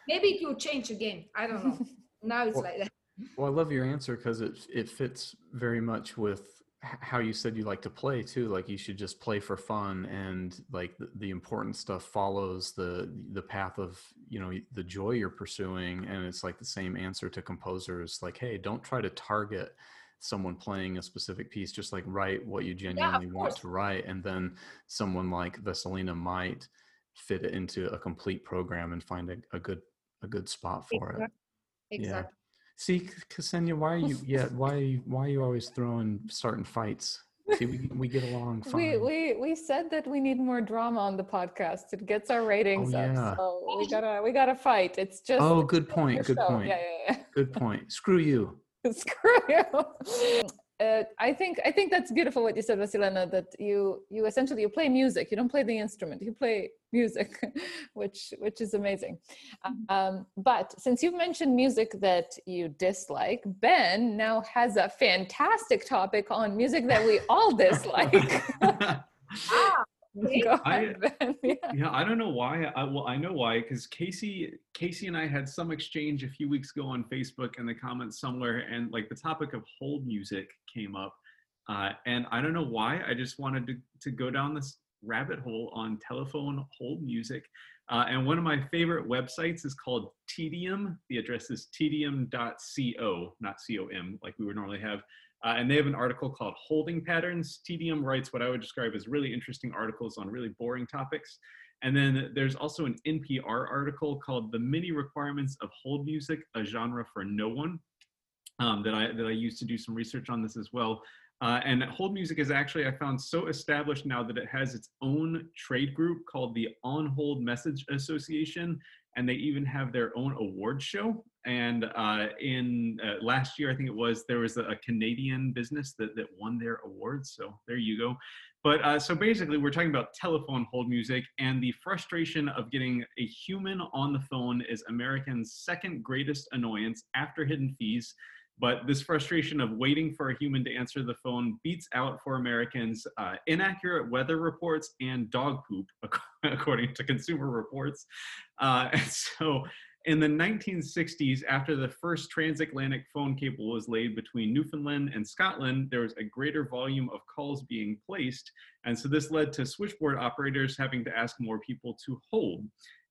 Maybe it will change again. I don't know. Now it's Well- like that. Well, I love your answer because it it fits very much with how you said you like to play too. Like you should just play for fun, and like the, the important stuff follows the the path of you know the joy you're pursuing. And it's like the same answer to composers. Like, hey, don't try to target someone playing a specific piece. Just like write what you genuinely want course. to write, and then someone like Vassilena might fit it into a complete program and find a, a good a good spot for it. exactly See, Ksenija, why are you? Yeah, why are you? Why are you always throwing, starting fights? See, we, we get along fine. We, we we said that we need more drama on the podcast. It gets our ratings Oh, yeah. up. So we gotta we gotta fight. It's just oh, good point. Good show. point. Yeah, yeah, yeah. Good point. Screw you. Screw you. Uh, I think I think that's beautiful what you said, Vassilena. That you you essentially you play music. You don't play the instrument. You play music, which which is amazing. Um, but since you've mentioned music that you dislike, Ben now has a fantastic topic on music that we all dislike. I-. Yeah. yeah, I don't know why. I, well, I know why because Casey, Casey and I had some exchange a few weeks ago on Facebook in the comments somewhere, and like the topic of hold music came up, uh, and I don't know why. I just wanted to to go down this rabbit hole on telephone hold music, uh, and one of my favorite websites is called Tedium. The address is tedium.co, not com, like we would normally have. Uh, and they have an article called Holding Patterns. Tedium writes what I would describe as really interesting articles on really boring topics. And then there's also an NPR article called The Mini Requirements of Hold Music, a Genre for No One, um, that, I, that I used to do some research on this as well. Uh, and hold music is actually, I found, so established now that it has its own trade group called the On Hold Message Association. And they even have their own award show. And uh, in uh, last year, I think it was, there was a, Canadian business that, that won their awards. So there you go. But uh, so basically, we're talking about telephone hold music, and the frustration of getting a human on the phone is Americans' second greatest annoyance after hidden fees. But this frustration of waiting for a human to answer the phone beats out for Americans uh, inaccurate weather reports and dog poop, according to Consumer Reports. Uh, and so in the 1960s, after the first transatlantic phone cable was laid between Newfoundland and Scotland, there was a greater volume of calls being placed. And so this led to switchboard operators having to ask more people to hold.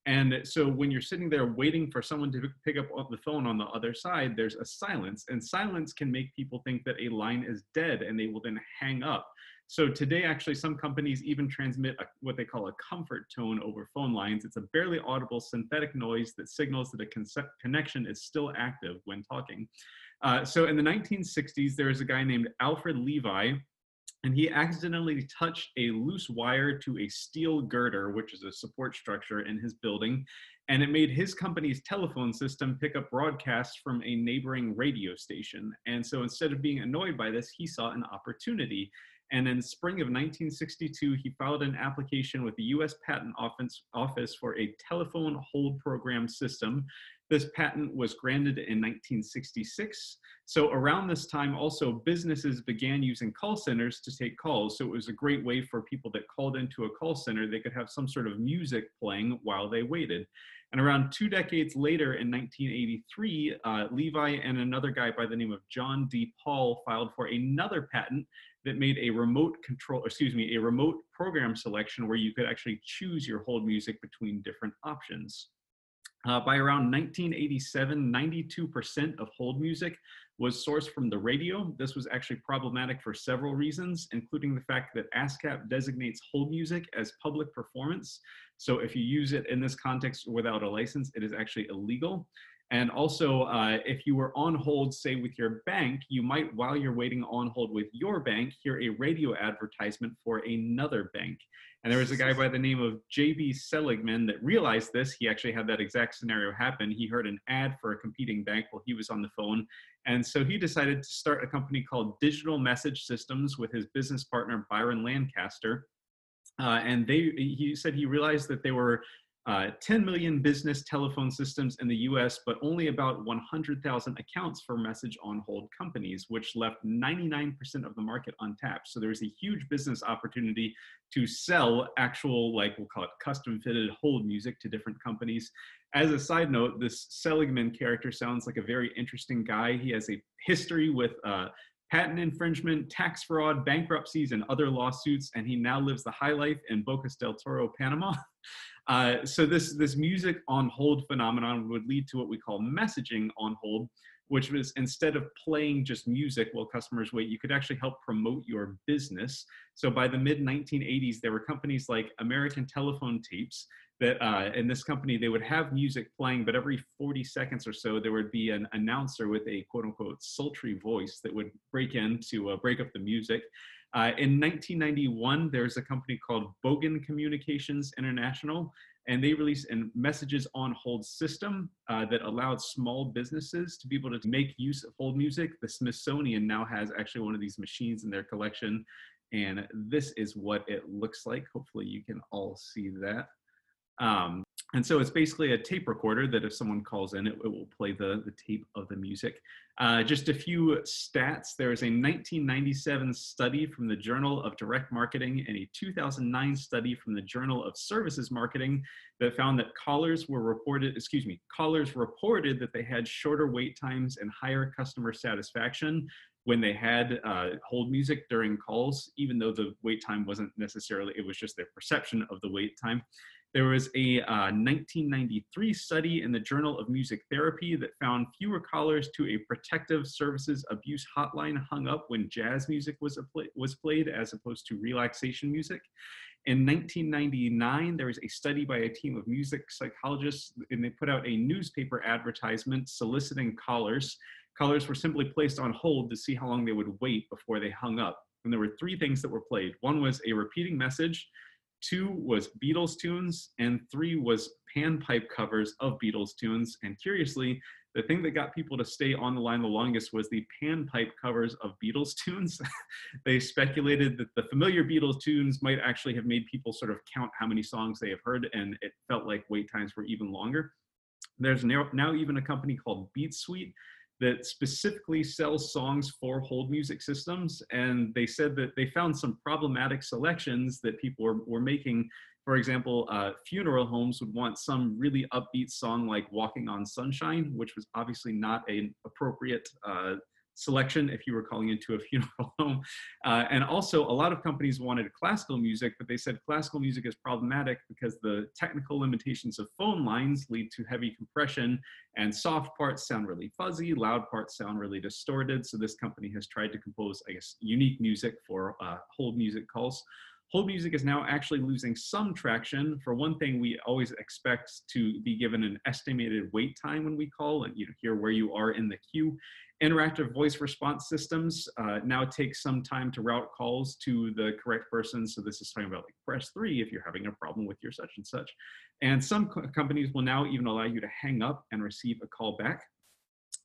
And so when you're sitting there waiting for someone to pick up the phone on the other side, there's a silence. And silence can make people think that a line is dead and they will then hang up. So today, actually, some companies even transmit a, what they call a comfort tone over phone lines. It's a barely audible synthetic noise that signals that a connection is still active when talking. Uh, so in the 1960s, there was a guy named Alfred Levy, and he accidentally touched a loose wire to a steel girder, which is a support structure in his building, and it made his company's telephone system pick up broadcasts from a neighboring radio station. And so instead of being annoyed by this, he saw an opportunity. And in spring of 1962, he filed an application with the US Patent Office, for a telephone hold program system. This patent was granted in 1966. So around this time, also businesses began using call centers to take calls. So it was a great way for people that called into a call center, they could have some sort of music playing while they waited. And around two decades later, in 1983, uh, Levy and another guy by the name of John D. Paul filed for another patent that made a remote control, excuse me, a remote program selection where you could actually choose your hold music between different options. Uh, by around 1987, 92% of hold music was sourced from the radio. This was actually problematic for several reasons, including the fact that ASCAP designates hold music as public performance. So if you use it in this context without a license, it is actually illegal. And also, uh, if you were on hold, say with your bank, you might, while you're waiting on hold with your bank, hear a radio advertisement for another bank. And there was a guy by the name of J.B. Seligman that realized this. He actually had that exact scenario happen. He heard an ad for a competing bank while he was on the phone. And so he decided to start a company called Digital Message Systems with his business partner, Byron Lancaster. Uh, and they, he said he realized that they were uh, 10 million business telephone systems in the US, but only about 100,000 accounts for message on hold companies, which left 99% of the market untapped. So there's a huge business opportunity to sell actual, like we'll call it custom fitted hold music to different companies. As a side note, this Seligman character sounds like a very interesting guy. He has a history with uh, patent infringement, tax fraud, bankruptcies, and other lawsuits, and he now lives the high life in Bocas del Toro, Panama. Uh, so this, this music on hold phenomenon would lead to what we call messaging on hold, which was instead of playing just music while customers wait, you could actually help promote your business. So by the mid 1980s, there were companies like American Telephone Tapes that uh, in this company they would have music playing, but every 40 seconds or so there would be an announcer with a quote unquote sultry voice that would break in to uh, break up the music. Uh, in 1991, there's a company called Bogen Communications International, and they released a messages on hold system uh, that allowed small businesses to be able to make use of hold music. The Smithsonian now has actually one of these machines in their collection, and this is what it looks like. Hopefully, you can all see that. Um, and so it's basically a tape recorder that if someone calls in, it, it will play the, the tape of the music. Uh, just a few stats. There is a 1997 study from the Journal of Direct Marketing and a 2009 study from the Journal of Services Marketing that found that callers were reported, excuse me, callers reported that they had shorter wait times and higher customer satisfaction when they had uh, hold music during calls, even though the wait time wasn't necessarily, it was just their perception of the wait time. There was a uh, 1993 study in the Journal of Music Therapy that found fewer callers to a protective services abuse hotline hung up when jazz music was, was played as opposed to relaxation music. In 1999, there was a study by a team of music psychologists, and they put out a newspaper advertisement soliciting callers. Callers were simply placed on hold to see how long they would wait before they hung up. And there were three things that were played. One was a repeating message two was Beatles tunes, and three was panpipe covers of Beatles tunes. And curiously, the thing that got people to stay on the line the longest was the panpipe covers of Beatles tunes. they speculated that the familiar Beatles tunes might actually have made people sort of count how many songs they have heard, and it felt like wait times were even longer. There's now, now even a company called Beat Suite that specifically sells songs for hold music systems. And they said that they found some problematic selections that people were, were making. For example, uh, funeral homes would want some really upbeat song like Walking on Sunshine, which was obviously not an appropriate uh, selection if you were calling into a funeral home. Uh, and also, a lot of companies wanted classical music, but they said classical music is problematic because the technical limitations of phone lines lead to heavy compression, and soft parts sound really fuzzy, loud parts sound really distorted. So, this company has tried to compose, I guess, unique music for uh, hold music calls. Hold music is now actually losing some traction. For one thing, we always expect to be given an estimated wait time when we call and you know, hear where you are in the queue. Interactive voice response systems uh, now take some time to route calls to the correct person. So this is talking about like press three if you're having a problem with your such and such. And some co companies will now even allow you to hang up and receive a call back.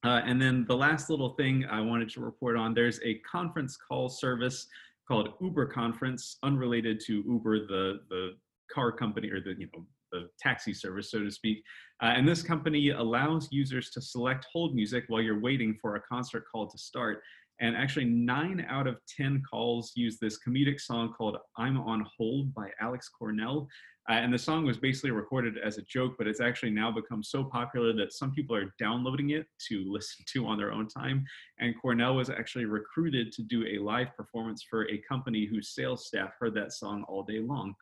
Uh, and then the last little thing I wanted to report on, there's a conference call service called Uber Conference, unrelated to Uber, the, the car company or the, you know, the taxi service, so to speak. Uh, and this company allows users to select hold music while you're waiting for a concert call to start. And actually, nine out of 10 calls use this comedic song called I'm on Hold by Alex Cornell. Uh, and the song was basically recorded as a joke, but it's actually now become so popular that some people are downloading it to listen to on their own time. And Cornell was actually recruited to do a live performance for a company whose sales staff heard that song all day long.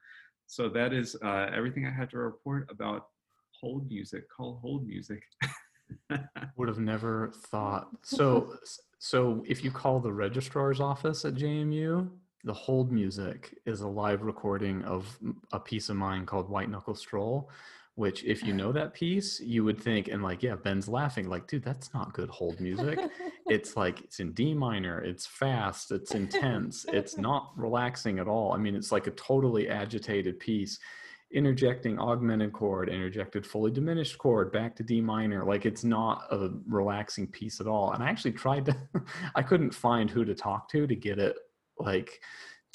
So that is uh, everything I had to report about hold music, call hold music. Would have never thought. So, so if you call the registrar's office at JMU, the hold music is a live recording of a piece of mine called White Knuckle Stroll, which if you know that piece, you would think, and like, yeah, Ben's laughing, like, dude, that's not good hold music. it's like it's in D minor, it's fast, it's intense, it's not relaxing at all. I mean, it's like a totally agitated piece interjecting augmented chord, interjected fully diminished chord back to D minor. Like it's not a relaxing piece at all. And I actually tried to, I couldn't find who to talk to to get it like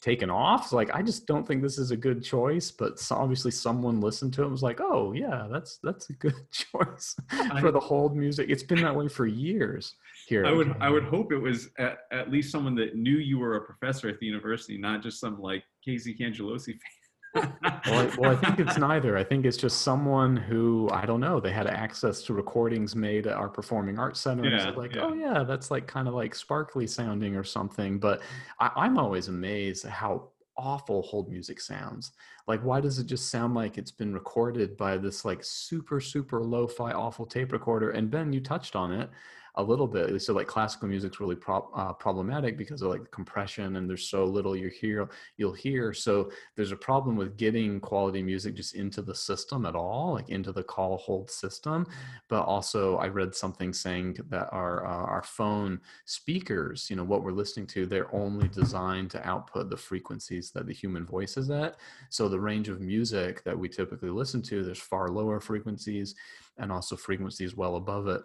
taken off. So, like I just don't think this is a good choice. But so obviously someone listened to it and was like, oh yeah, that's that's a good choice for the hold music. It's been that way for years here. I would I would hope it was at, at least someone that knew you were a professor at the university, not just some like Casey Cangelosi fan well, I, well, I think it's neither. I think it's just someone who I don't know. They had access to recordings made at our performing arts center. Yeah, like, yeah. oh yeah, that's like kind of like sparkly sounding or something. But I, I'm always amazed at how awful hold music sounds. Like, why does it just sound like it's been recorded by this like super super lo-fi awful tape recorder? And Ben, you touched on it a little bit. So like classical music's really pro- uh, problematic because of like compression and there's so little you hear you'll hear. So there's a problem with getting quality music just into the system at all, like into the call hold system. But also, I read something saying that our uh, our phone speakers, you know, what we're listening to, they're only designed to output the frequencies that the human voice is at. So the range of music that we typically listen to, there's far lower frequencies and also frequencies well above it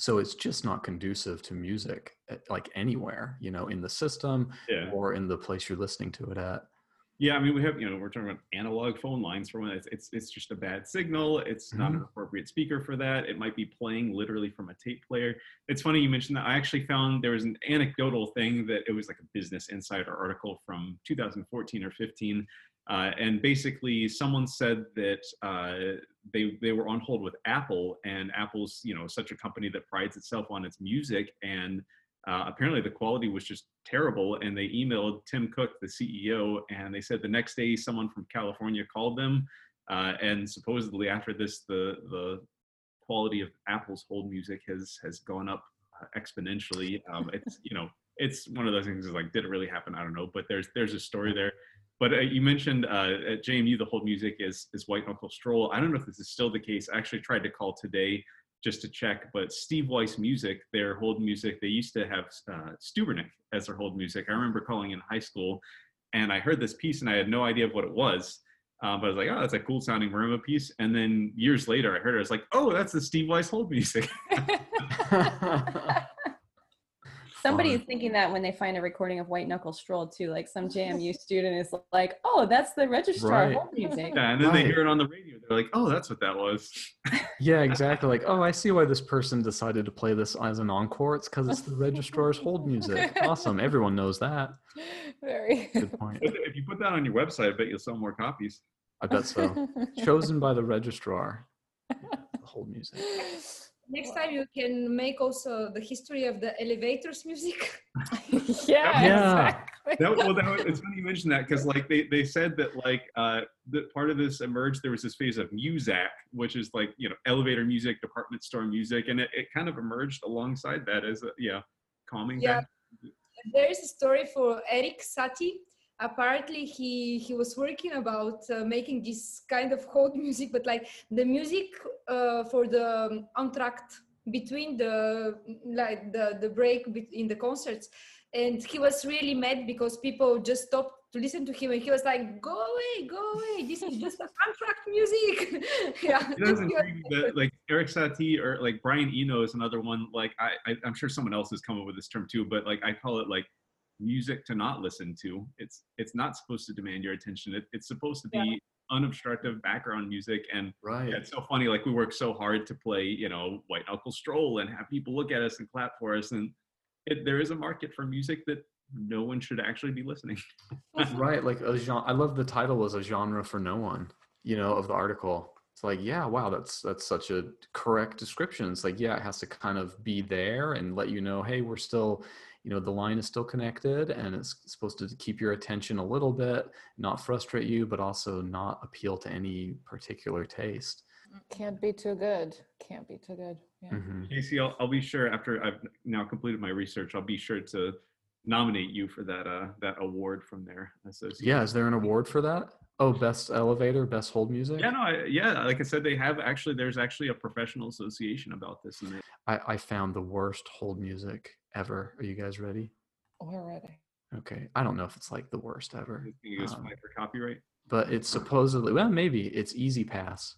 so it's just not conducive to music eh, like anywhere you know in the system yeah. or in the place you're listening to it at yeah i mean we have you know we're talking about analog phone lines for one it's it's, it's just a bad signal it's mm-hmm. not an mm-hmm. appropriate speaker for that it might be playing literally from a tape player it's funny you mentioned that i actually found there was an anecdotal thing that it was like a business insider article from 2014 or 15 uh, and basically, someone said that uh, they they were on hold with Apple, and Apple's you know such a company that prides itself on its music, and uh, apparently the quality was just terrible. And they emailed Tim Cook, the CEO, and they said the next day someone from California called them, uh, and supposedly after this, the the quality of Apple's hold music has has gone up uh, exponentially. Um, it's you know it's one of those things is like did it really happen? I don't know, but there's there's a story there. But uh, you mentioned uh, at JMU the hold music is is White Knuckle Stroll. I don't know if this is still the case. I actually tried to call today just to check, but Steve Weiss Music, their hold music, they used to have uh, Stubernic as their hold music. I remember calling in high school, and I heard this piece, and I had no idea of what it was. Um, but I was like, oh, that's a cool sounding marimba piece. And then years later, I heard it. I was like, oh, that's the Steve Weiss hold music. Somebody is thinking that when they find a recording of White Knuckle Stroll too, like some JMU student is like, "Oh, that's the registrar right. music." Yeah, and then right. they hear it on the radio. They're like, "Oh, that's what that was." yeah, exactly. Like, oh, I see why this person decided to play this as an encore. It's because it's the registrar's hold music. Awesome, everyone knows that. Very good point. If you put that on your website, I bet you'll sell more copies. I bet so. Chosen by the registrar. hold music next time you can make also the history of the elevators music. yeah, yeah. Exactly. That, well, that, it's funny you mentioned that because like they, they said that like uh, that part of this emerged. There was this phase of Muzak, which is like you know elevator music, department store music, and it, it kind of emerged alongside that as a, yeah calming. Yeah. There is a story for Erik Satie apparently he he was working about uh, making this kind of hold music but like the music uh, for the entr'acte between the like the the break in the concerts. And he was really mad because people just stopped to listen to him and he was like go away go away this is just a contract music. Yeah. It does intrigue that like eric satie or like brian eno is another one like I, I i'm sure someone else has come up with this term too but like i call it like music to not listen to. It's it's not supposed to demand your attention. It, it's supposed to be yeah. unobstructive background music. And right. Yeah, it's so funny. Like we work so hard to play, you know, White Knuckle Stroll and have people look at us and clap for us. And it, there is a market for music that no one should actually be listening. right like a genre i love the title was a genre for no one you know of the article it's like yeah wow that's that's such a correct description it's like yeah it has to kind of be there and let you know hey we're still you know the line is still connected and it's supposed to keep your attention a little bit not frustrate you but also not appeal to any particular taste Can't be too good. Can't be too good. Yeah. Mhm. Casey, I'll, I'll be sure after I've now completed my research, I'll be sure to nominate you for that uh that award from their association. yeah is there an award for that oh best elevator best hold music Yeah, no, I, yeah. Like I said, they have actually. There's actually a professional association about this, and they, I, I found the worst hold music ever are you guys ready We're ready. okay i don't know if it's like the worst ever they think it Um, for copyright. but it's supposedly well maybe it's easy pass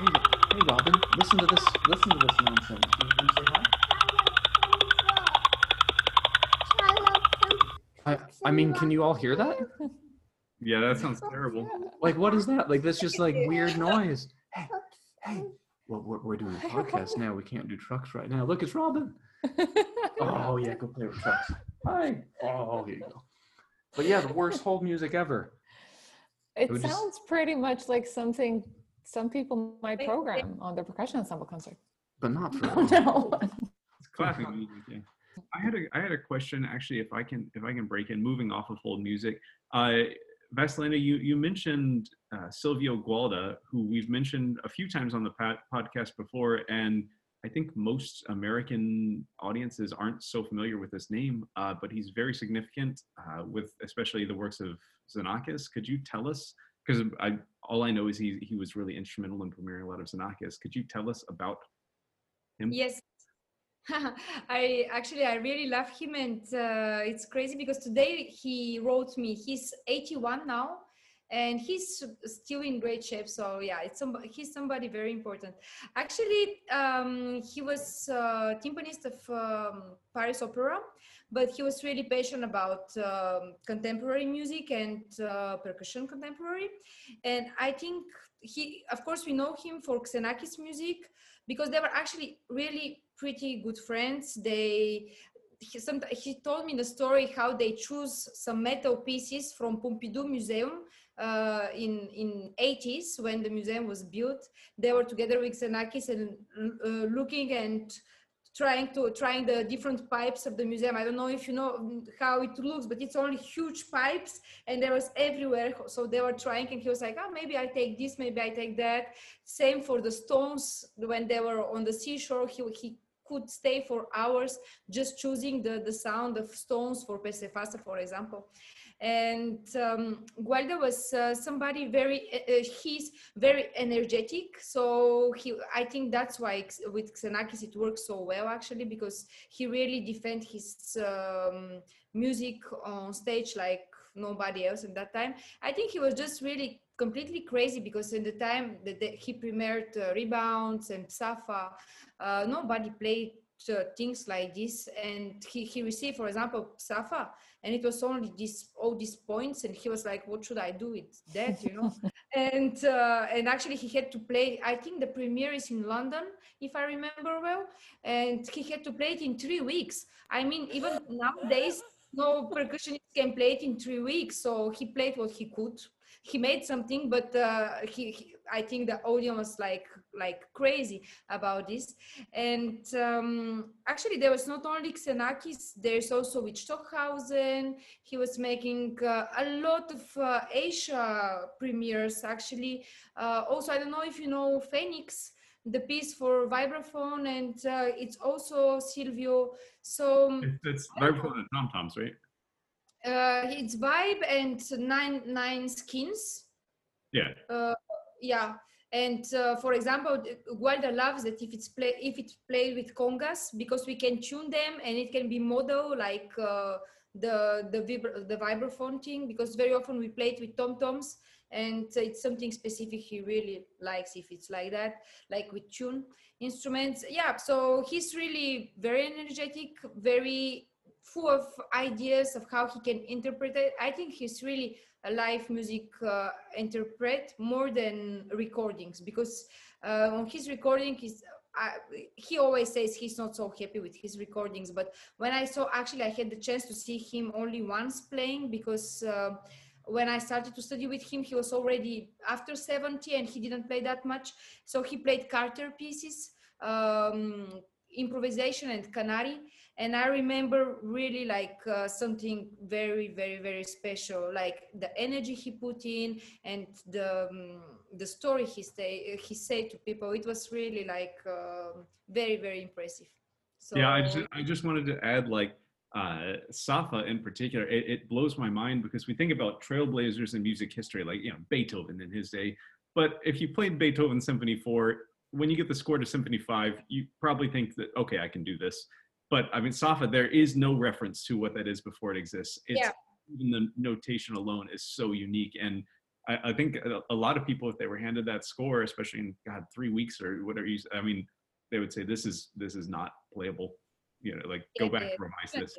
hey, hey robin listen to this listen to this nonsense Can you come say hi? I, I mean can you all hear that Yeah, that sounds terrible. like what is that like that's just like weird noise hey hey well we're, we're doing a podcast now we can't do trucks right now look it's robin oh yeah go play with trucks hi oh here you go but yeah the worst hold music ever It would just- sounds pretty much like something some people might program on their percussion ensemble concert. but not for Oh no. It's classic music. Yeah. I had a I had a question actually. If I can if I can break in, moving off of hold music. Uh, Vassilena, you you mentioned uh, Sylvio Gualda, who we've mentioned a few times on the pod- podcast before, and I think most American audiences aren't so familiar with this name, uh, but he's very significant uh, with especially the works of Xenakis. Could you tell us? Because I all I know is he he was really instrumental in premiering a lot of Xenakis. Could you tell us about him? Yes. I actually I really love him and uh, it's crazy because today he wrote me. He's 81 now and he's still in great shape. So yeah it's somebody he's somebody very important. Actually um, he was uh, timpanist of um, Paris Opera but he was really passionate about um, contemporary music and uh, percussion contemporary. And I think he of course we know him for Xenakis music because they were actually really pretty good friends. They he, some, he told me the story how they choose some metal pieces from Pompidou Museum uh, in in 80s when the museum was built. They were together with Xenakis and uh, looking and trying to trying the different pipes of the museum. I don't know if you know how it looks, but it's only huge pipes and there was everywhere. So they were trying and he was like, oh, maybe I take this, maybe I take that. Same for the stones when they were on the seashore. He, he could stay for hours just choosing the, the sound of stones for Psappha, for example. And um, Gualda was uh, somebody very, uh, he's very energetic. So he, I think that's why with Xenakis it works so well actually, because he really defend his um, music on stage like nobody else at that time. I think he was just really completely crazy because in the time that he premiered uh, Rebonds and Psappha, uh, nobody played uh, things like this. And he, he received, for example, Psappha, and it was only this all these points, and he was like, "What should I do with that?" You know. and uh, and actually, he had to play. I think the premiere is in London, if I remember well, and he had to play it in three weeks. I mean, even nowadays no percussionist can play it in three weeks so he played what he could he made something but uh, he, he, i think the audience was like like crazy about this. And um, actually there was not only xenakis there's also with stockhausen. He was making uh, a lot of uh, asia premieres actually. Uh, also i don't know if you know phoenix the piece for vibraphone and uh, it's also Sylvio. So It's, it's vibraphone and tom toms, right? Uh, it's vibe and nine nine skins. Yeah. uh, yeah. And uh, for example gualda loves that if it's play if it's played with congas because we can tune them and it can be model like uh, the the vibra- the vibraphone thing because very often we play it with tom toms and it's something specific he really likes if it's like that like with tune instruments. Yeah so he's really very energetic very full of ideas of how he can interpret it. I think he's really a live music uh, interpret more than recordings because uh, on his recording is I, he always says he's not so happy with his recordings but when i saw actually i had the chance to see him only once playing because uh, when i started to study with him he was already after 70 and he didn't play that much. So he played carter pieces um, improvisation and canary and i remember really like uh, something very very very special like the energy he put in and the um, the story he say he said to people. It was really like uh, very very impressive. So yeah i just i just wanted to add like uh, Psappha in particular, it, it, blows my mind because we think about trailblazers in music history, like you know Beethoven in his day. But if you played Beethoven Symphony Four, when you get the score to Symphony Five, you probably think that okay, I can do this but I mean, Psappha, there is no reference to what that is before it exists. It's, yeah. Even the notation alone is so unique. And I, I think a, a, lot of people, if they were handed that score, especially in God three weeks or whatever, you, I mean, they would say this is this is not playable. You know, like go back, revise this.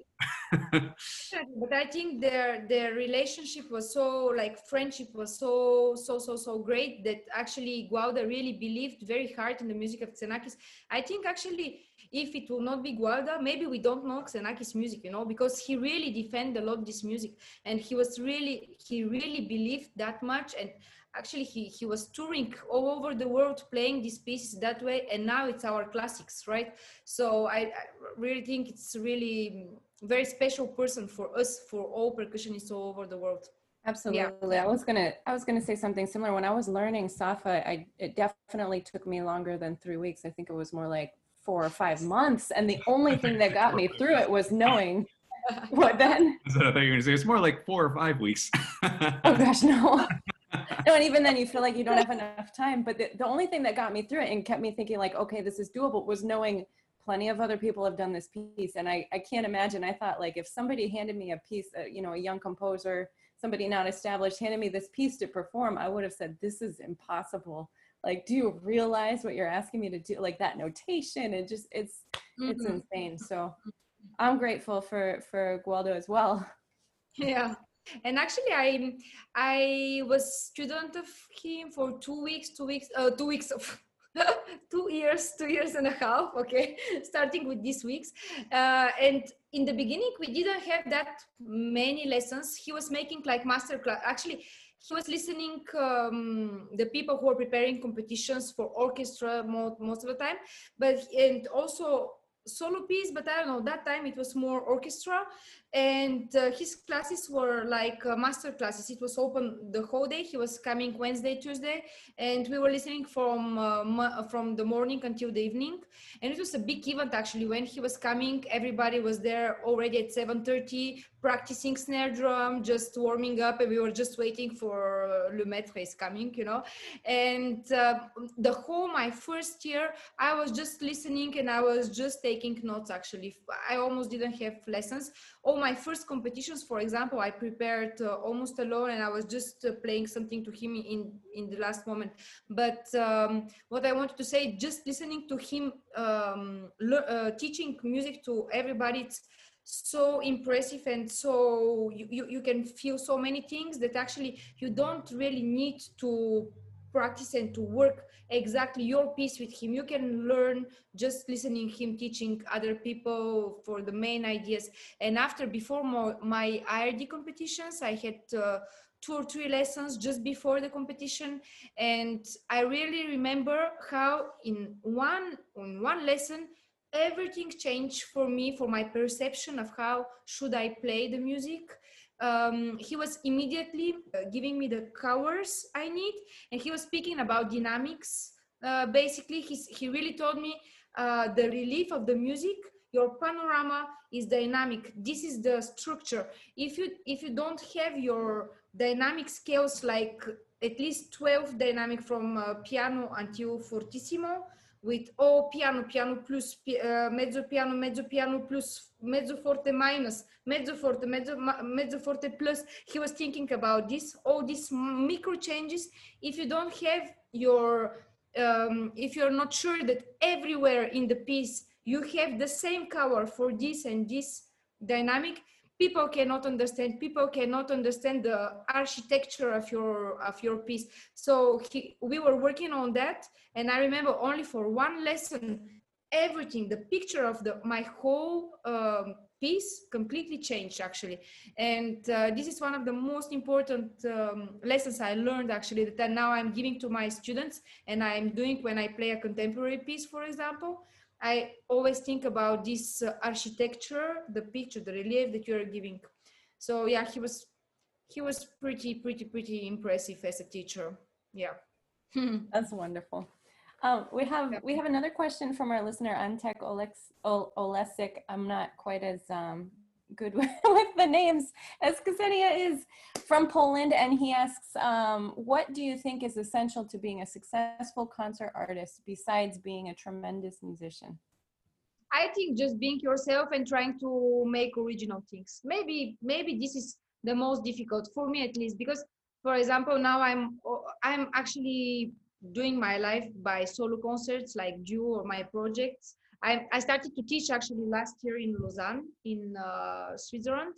but I think their their relationship was so like friendship was so so so so great that actually Gualda really believed very hard in the music of Xenakis. I think actually if it will not be Gualda, maybe we don't know Xenakis music, you know, because he really defended a lot this music and he was really, he really believed that much. And actually he, he was touring all over the world playing these pieces that way. And now it's our classics, right? So I, I really think it's really very special person for us, for all percussionists all over the world. Absolutely. Yeah. I was gonna I was gonna say something similar. When I was learning Psappha, I it definitely took me longer than three weeks. I think it was more like four or five months. And the only thing that got me through it was knowing what then. I thought you were going to say it's more like four or five weeks. oh gosh, no. no, and even then you feel like you don't have enough time. But the, the only thing that got me through it and kept me thinking like, okay, this is doable was knowing plenty of other people have done this piece. And I, I can't imagine, I thought like if somebody handed me a piece, uh, you know, a young composer, somebody not established handed me this piece to perform, I would have said, this is impossible like do you realize what you're asking me to do? Like that notation and just it's mm-hmm. it's insane. So i'm grateful for for Gualda as well. Yeah. And actually i i was student of him for two weeks two weeks uh, two weeks of two years two years and a half okay starting with these weeks. Uh, and in the beginning we didn't have that many lessons. He was making like master class actually he was listening um, the people who are preparing competitions for orchestra most, most of the time but and also solo piece but i don't know that time it was more orchestra and uh, his classes were like uh, master classes. It was open the whole day. He was coming wednesday tuesday and we were listening from uh, from the morning until the evening. And it was a big event actually. When he was coming everybody was there already at 7.30 practicing snare drum just warming up and we were just waiting for uh, le maître is coming you know? And uh, the whole my first year i was just listening and i was just taking notes actually. I almost didn't have lessons all my first competitions, for example, I prepared uh, almost alone and I was just uh, playing something to him in, in the last moment. But um, what I wanted to say, just listening to him um, uh, teaching music to everybody, it's so impressive and so you, you, you can feel so many things that actually you don't really need to practice and to work exactly your piece with him. You can learn just listening him teaching other people for the main ideas. And after before my, ird competitions i had uh, two or three lessons just before the competition. And i really remember how in one in one lesson everything changed for me for my perception of how should i play the music um, he was immediately uh, giving me the covers I need, and he was speaking about dynamics. Uh, basically, he's, he really told me uh, the relief of the music. Your panorama is dynamic. This is the structure. If you if you don't have your dynamic scales like at least 12 dynamic from uh, piano until fortissimo, with O piano, piano plus, uh, mezzo piano, mezzo piano plus, mezzo forte minus, mezzo forte, mezzo, mezzo forte plus. He was thinking about this, all these micro changes. If you don't have your, um, if you're not sure that everywhere in the piece you have the same cover for this and this dynamic, people cannot understand people cannot understand the architecture of your of your piece. So he, we were working on that and i remember only for one lesson everything the picture of the my whole um, piece completely changed actually. And uh, this is one of the most important um, lessons i learned actually that now i'm giving to my students and i'm doing when i play a contemporary piece for example i always think about this uh, architecture the picture the relief that you're giving. So yeah he was he was pretty pretty pretty impressive as a teacher. Yeah. That's wonderful. Um, we have we have another question from our listener Antek Olex, Ol- Olesik. I'm not quite as um, good with, the names as Ksenija is from Poland, and he asks, um, "What do you think is essential to being a successful concert artist besides being a tremendous musician?" I think just being yourself and trying to make original things. Maybe maybe this is the most difficult for me at least because for example now I'm I'm actually doing my life by solo concerts like you or my projects. I, I started to teach actually last year in Lausanne in uh, Switzerland.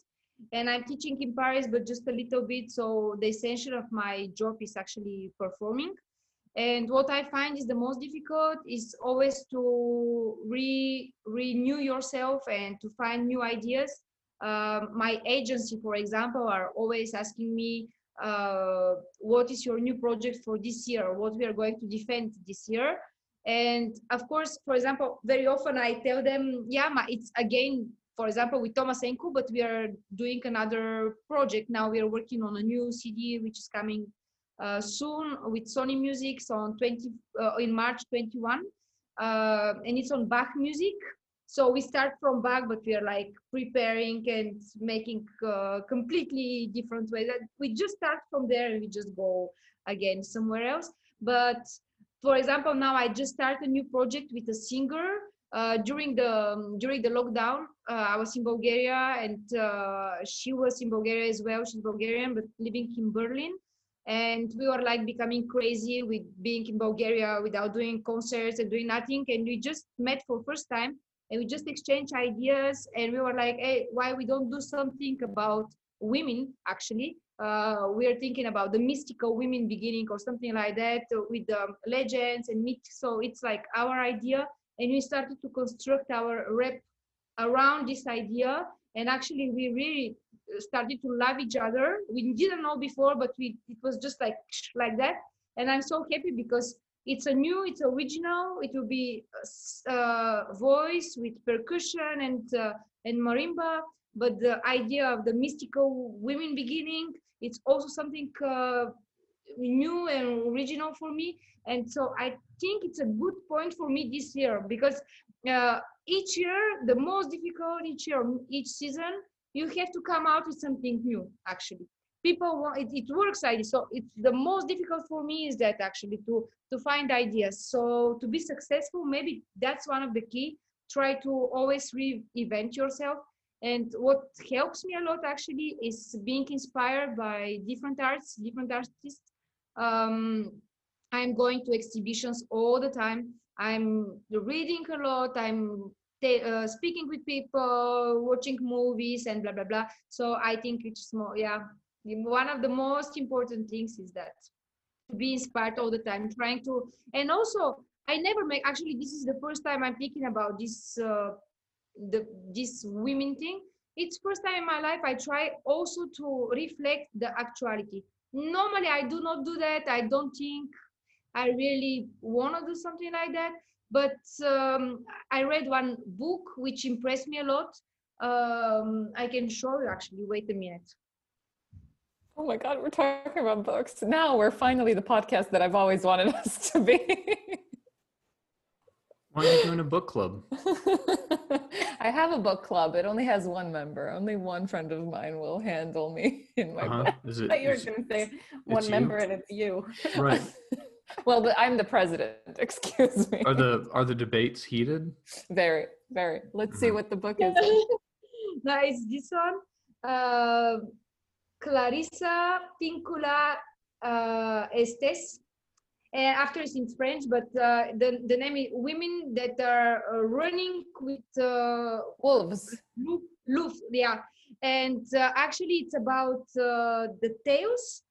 And I'm teaching in Paris but just a little bit. So the essential of my job is actually performing. And what i find is the most difficult is always to re renew yourself and to find new ideas. Um, my agency for example are always asking me uh, what is your new project for this year? What we are going to defend this year and of course for example very often i tell them yeah it's again for example with Thomas Enhco but we are doing another project now we are working on a new cd which is coming uh, soon with Sony Music so on 20 uh, in March 21, uh, and it's on Bach music. So we start from Bach, but we are like preparing and making uh, completely different ways. We just start from there and we just go again somewhere else. But for example, now I just started a new project with a singer. Uh, during the um, during the lockdown, uh, I was in Bulgaria and she was in Bulgaria as well. She's Bulgarian but living in Berlin and we were like becoming crazy with being in bulgaria without doing concerts and doing nothing and we just met for first time and we just exchanged ideas and we were like hey why we don't do something about women actually uh, we are thinking about the mystical women beginning or something like that with the legends and myths so it's like our idea and we started to construct our rep around this idea. And actually we really started to love each other. We didn't know before but we it was just like like that. And i'm so happy because it's a new it's original. It will be uh, voice with percussion and uh, and marimba. But the idea of the mystical women beginning it's also something uh, new and original for me. And so i think it's a good point for me this year because uh, each year the most difficult each year each season you have to come out with something new actually. People want it, it works like so it's the most difficult for me is that actually to to find ideas. So to be successful maybe that's one of the key. Try to always reinvent yourself and what helps me a lot actually is being inspired by different arts different artists um, i'm going to exhibitions all the time i'm reading a lot i'm uh, speaking with people, watching movies, and blah blah blah. So I think it's more, yeah. One of the most important things is that to be inspired all the time, trying to, and also I never make. Actually, this is the first time I'm thinking about this, uh, the this women thing. It's first time in my life I try also to reflect the actuality. Normally I do not do that. I don't think I really want to do something like that but um, I read one book which impressed me a lot. Um, I can show you actually. Wait a minute. Oh my God, we're talking about books. Now we're finally the podcast that I've always wanted us to be. Why are you doing a book club? I have a book club. It only has one member. Only one friend of mine will handle me in my Uh-huh. book. Is it? I thought you were going to say one it's you? member and it's you. right. Well, but I'm the president. Excuse me. Are the are the debates heated? Very, very. Let's see Mhm. what the book is. nice. This one, uh, Clarissa Pinkola uh, Estés. And after it's in French, but uh, the the name is Women that are uh, running with uh, Wolves. Louvre, yeah. and uh, actually it's about uh, the tales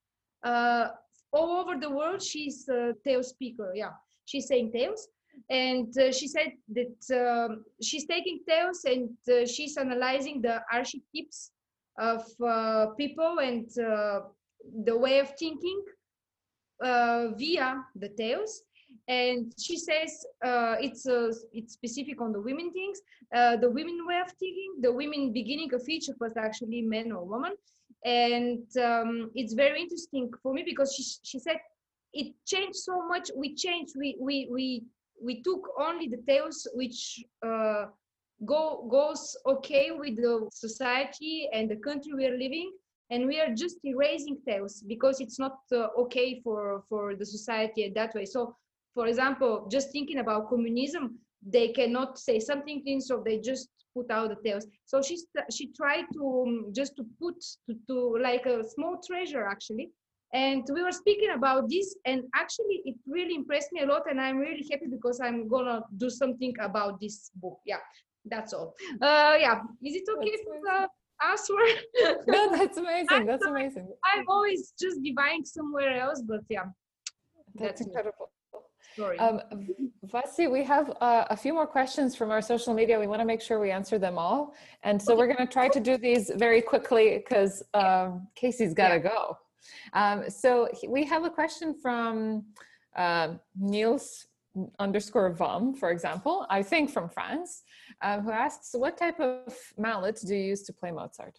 uh, all over the world. She's a tale speaker. Yeah, she's saying tales, and uh, she said that um, she's taking tales and uh, she's analyzing the archetypes of uh, people and the way of thinking via the tales and she says uh, it's uh, it's specific on the women things. Uh, the women way of thinking the women beginning of each of us actually men or woman. And um, it's very interesting for me because she, she said it changed so much. We changed we we we we took only the tales which uh, go goes okay with the society and the country we are living and we are just erasing tales because it's not uh, okay for for the society that way so for example, just thinking about communism, they cannot say something, so they just put out the tales. So she she tried to um, just to put to, to like a small treasure actually. And we were speaking about this, and actually, it really impressed me a lot. And I'm really happy because I'm gonna do something about this book. Yeah, that's all. Uh, yeah, is it okay uh, answer? no, that's amazing. That's amazing. I'm always just divine somewhere else, but yeah, that's, that's incredible. Um, Vasi, we have uh, a few more questions from our social media. We want to make sure we answer them all. And so we're going to try to do these very quickly because um, Casey's got to yeah. go. Um, so we have a question from uh, Niels underscore Vom, for example, I think from France, uh, who asks, what type of mallet do you use to play Mozart?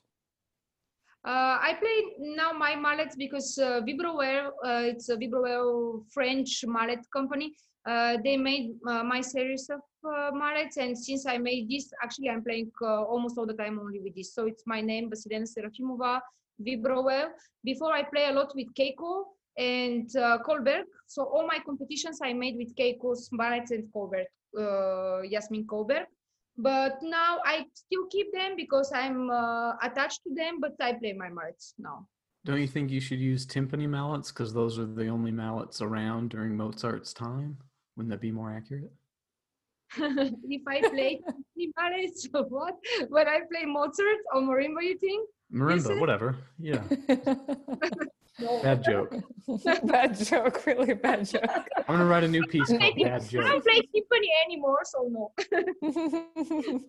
Uh, I play now my mallets because uh, Vibroware, uh, it's a Vibroware French mallet company. Uh, they made uh, my series of uh, mallets, and since I made this, actually I'm playing uh, almost all the time only with this. So it's my name, Vassilena Serafimova, Vibroware. Before I play a lot with Keiko and Kolberg. So all my competitions I made with Keiko's mallets and Kolberg, Jasmin Kolberg but now i still keep them because i'm uh, attached to them but i play my mallets now. Don't you think you should use timpani mallets? Because those are the only mallets around during mozart's time. Wouldn't that be more accurate? If i play mallets or what? When i play mozart or marimba you think? Marimba whatever. Yeah Bad joke. bad joke. Really bad joke. I'm gonna write a new piece called "Bad Joke." I don't play timpani anymore, so no.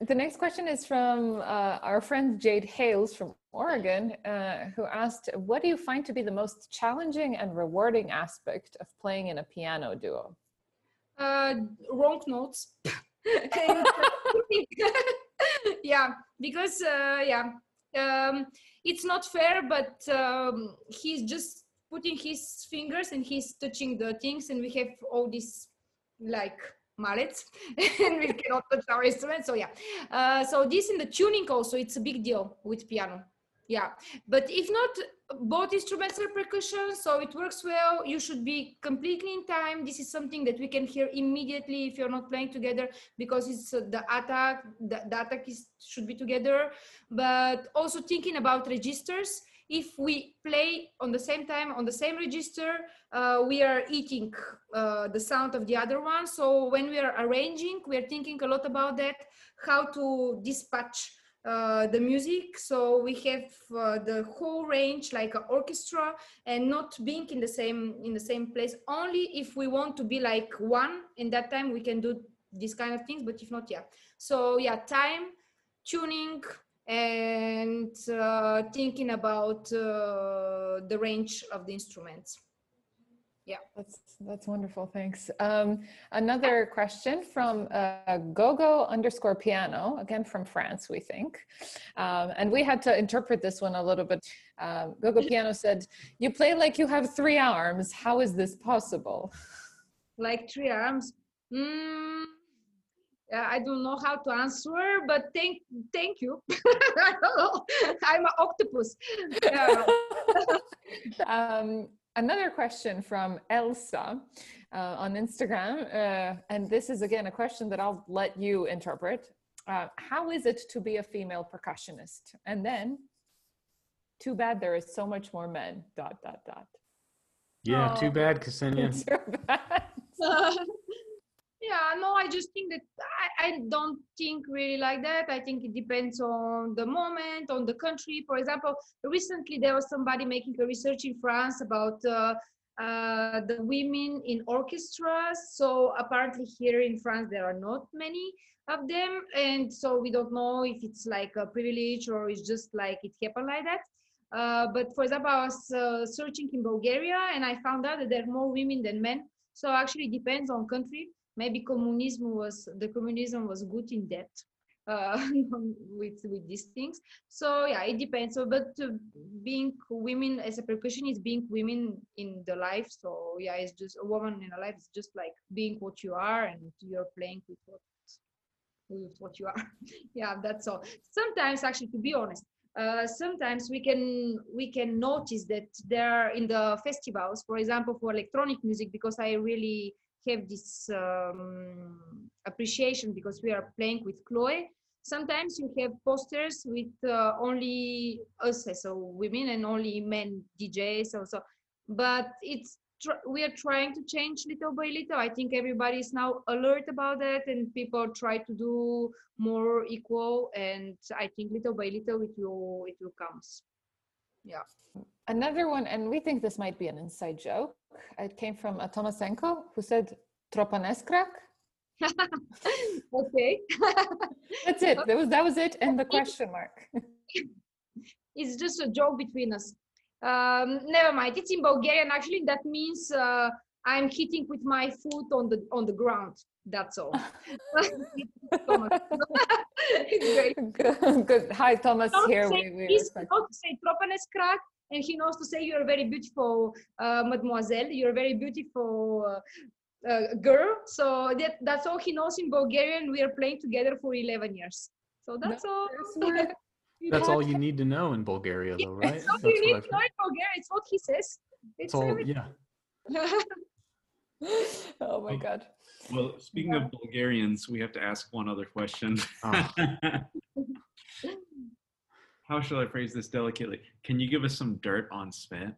the next question is from uh, our friend Jade Hales from Oregon, uh, who asked, "What do you find to be the most challenging and rewarding aspect of playing in a piano duo?" Uh, wrong notes. yeah, because uh, yeah. Um, it's not fair but um, he's just putting his fingers and he's touching the things and we have all these like mallets and we cannot touch our instrument so yeah. Uh, so this in the tuning also it's a big deal with piano yeah but if not both instruments are percussion so it works well. You should be completely in time. This is something that we can hear immediately if you're not playing together because it's uh, the attack the, the attack is should be together. But also thinking about registers. If we play on the same time on the same register uh, we are eating uh, the sound of the other one. So when we are arranging we are thinking a lot about that how to dispatch uh, the music. So we have uh, the whole range like an orchestra and not being in the same in the same place. Only if we want to be like one in that time we can do these kind of things but if not yeah. So yeah time tuning and uh, thinking about uh, the range of the instruments yeah. That's that's wonderful thanks. Um, another question from uh, gogo underscore piano again from france we think. Um, and we had to interpret this one a little bit. Um, gogo piano said you play like you have three arms. How is this possible? Like three arms? Mm, I don't know how to answer, but thank thank you. I don't know. I'm an octopus. Yeah. um, another question from Elsa uh, on Instagram, uh, and this is again a question that I'll let you interpret. Uh, how is it to be a female percussionist? And then, too bad there is so much more men. Dot dot dot. Yeah, oh. too bad, Ksenija. too bad. Yeah no i just think that I, I don't think really like that. I think it depends on the moment on the country. For example recently there was somebody making a research in france about uh, uh, the women in orchestras so apparently here in france there are not many of them. And so we don't know if it's like a privilege or it's just like it happened like that. Uh, but for example i was uh, searching in bulgaria and i found out that there are more women than men. So actually it depends on country maybe communism was the communism was good in that uh, with with these things. So yeah it depends. So but uh, being women as a percussionist being women in the life. So yeah it's just a woman in a life It's just like being what you are and you're playing with what with what you are. Yeah that's all. Sometimes actually to be honest uh, sometimes we can we can notice that there in the festivals for example for electronic music because i really have this um, appreciation because we are playing with Chloe. Sometimes you have posters with uh, only us so women and only men DJs also, but it's we are trying to change little by little. I think everybody is now alert about that, and people try to do more equal. And I think little by little it will it will comes. Yeah. Another one, and we think this might be an inside joke. It came from a Thomas Enhco who said Tropaneskrak. okay. That's it. That was that was it, and the question mark. it's just a joke between us. Um, never mind. It's in Bulgarian. Actually, that means uh, I'm hitting with my foot on the on the ground. That's all. it's great. Good. Good. Hi, Thomas. Here say, we, we he's not to say Tropaneskrak, and he knows to say you're very beautiful uh, mademoiselle. You're very beautiful uh, uh, girl. So that, that's all he knows in Bulgarian. We are playing together for 11 years. So that's all. That's, all you need to know in Bulgaria, though, right? That's all you need to know in Bulgaria. It's what he says. It's all, yeah. oh my God. Well, speaking yeah. of Bulgarians, we have to ask one other question. Oh. How shall I phrase this delicately? Can you give us some dirt on Svet?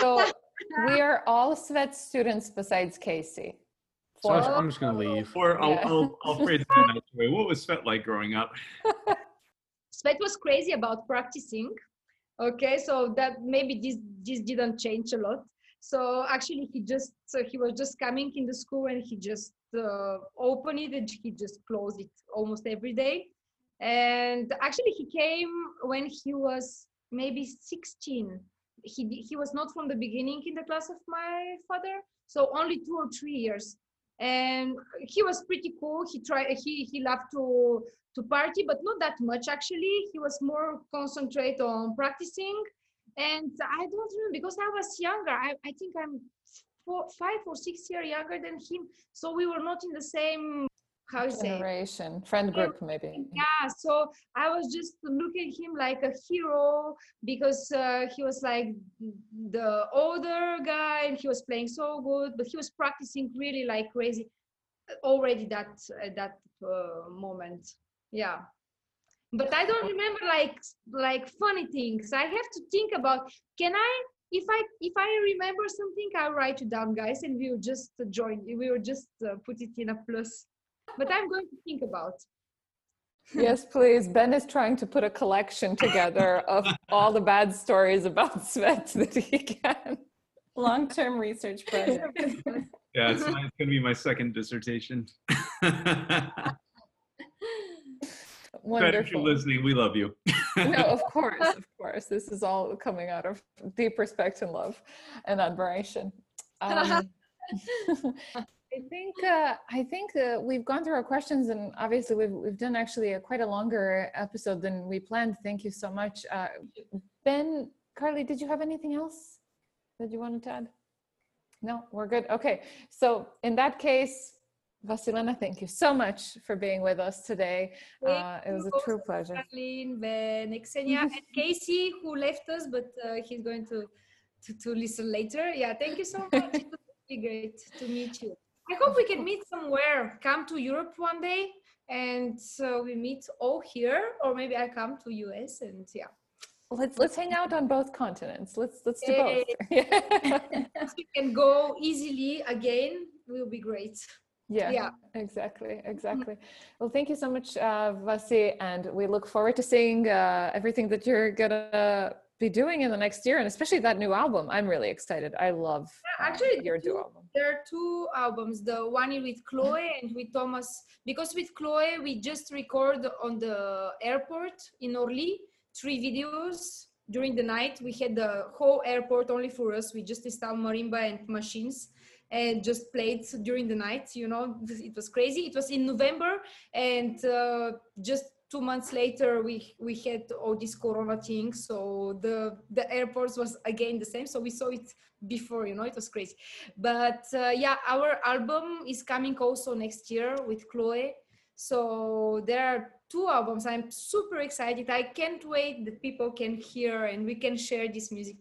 so we are all Svet students besides Casey. So I'm just going to leave. Or I'll, yeah. I'll, I'll phrase it in a nice way. What was Svet like growing up? Svet was crazy about practicing. Okay, so that maybe this this didn't change a lot. So actually, he just so he was just coming in the school and he just uh, opened it and he just closed it almost every day. And actually, he came when he was maybe 16 he he was not from the beginning in the class of my father so only two or three years. And he was pretty cool. He tried he he loved to to party but not that much actually. He was more concentrate on practicing and i don't remember because i was younger i, I think i'm four, five or six years younger than him so we were not in the same how you generation friend group maybe. yeah so i was just looking at him like a hero because uh, he was like the older guy and he was playing so good but he was practicing really like crazy already that at that uh, moment. Yeah but i don't remember like like funny things i have to think about can i if i if i remember something i'll write it down guys and we will just join we will just uh, put it in a plus but I'm going to think about. yes, please. Ben is trying to put a collection together of all the bad stories about Svet that he can. Long-term research project. yeah, it's, it's going to be my second dissertation. Wonderful. if you're listening, we love you. no, of course, of course. This is all coming out of deep respect and love and admiration. Um, I think uh, I think uh, we've gone through our questions, and obviously we've we've done actually a, quite a longer episode than we planned. Thank you so much, uh, Ben. Karli, did you have anything else that you wanted to add? No, we're good. Okay, so in that case, Vassilena, thank you so much for being with us today. Uh, it was a true pleasure. Kathleen, Ben, Ksenija, and Casey, who left us, but uh, he's going to, to, to listen later. Yeah, thank you so much. it was really great to meet you. I hope we can meet somewhere. Come to Europe one day, and so we meet all here, or maybe I come to US, and yeah. Let's let's hang out on both continents. Let's let's do both. we can go easily again will be great. Yeah, Yeah. exactly, exactly. Well, thank you so much, uh, Vasi, and we look forward to seeing uh, everything that you're gonna be doing in the next year, and especially that new album. I'm really excited. I love uh, actually, your two- new album. There are two albums. The one with Chloe and with Thomas. Because with Chloe, we just record on the airport in Orly three videos during the night. We had the whole airport only for us. We just installed marimba and machines and just played during the night. You know, it was crazy. It was in November, and uh, just two months later we we had all this corona thing so the the airports was again the same so we saw it before you know it was crazy but uh, yeah our album is coming also next year with chloe so there are two albums i'm super excited i can't wait that people can hear and we can share this music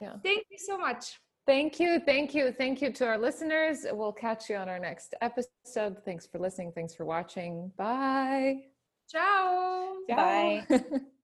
Yeah. thank you so much Thank you, thank you, thank you to our listeners. We'll catch you on our next episode. Thanks for listening. Thanks for watching. Bye. ciao Ciao. Bye.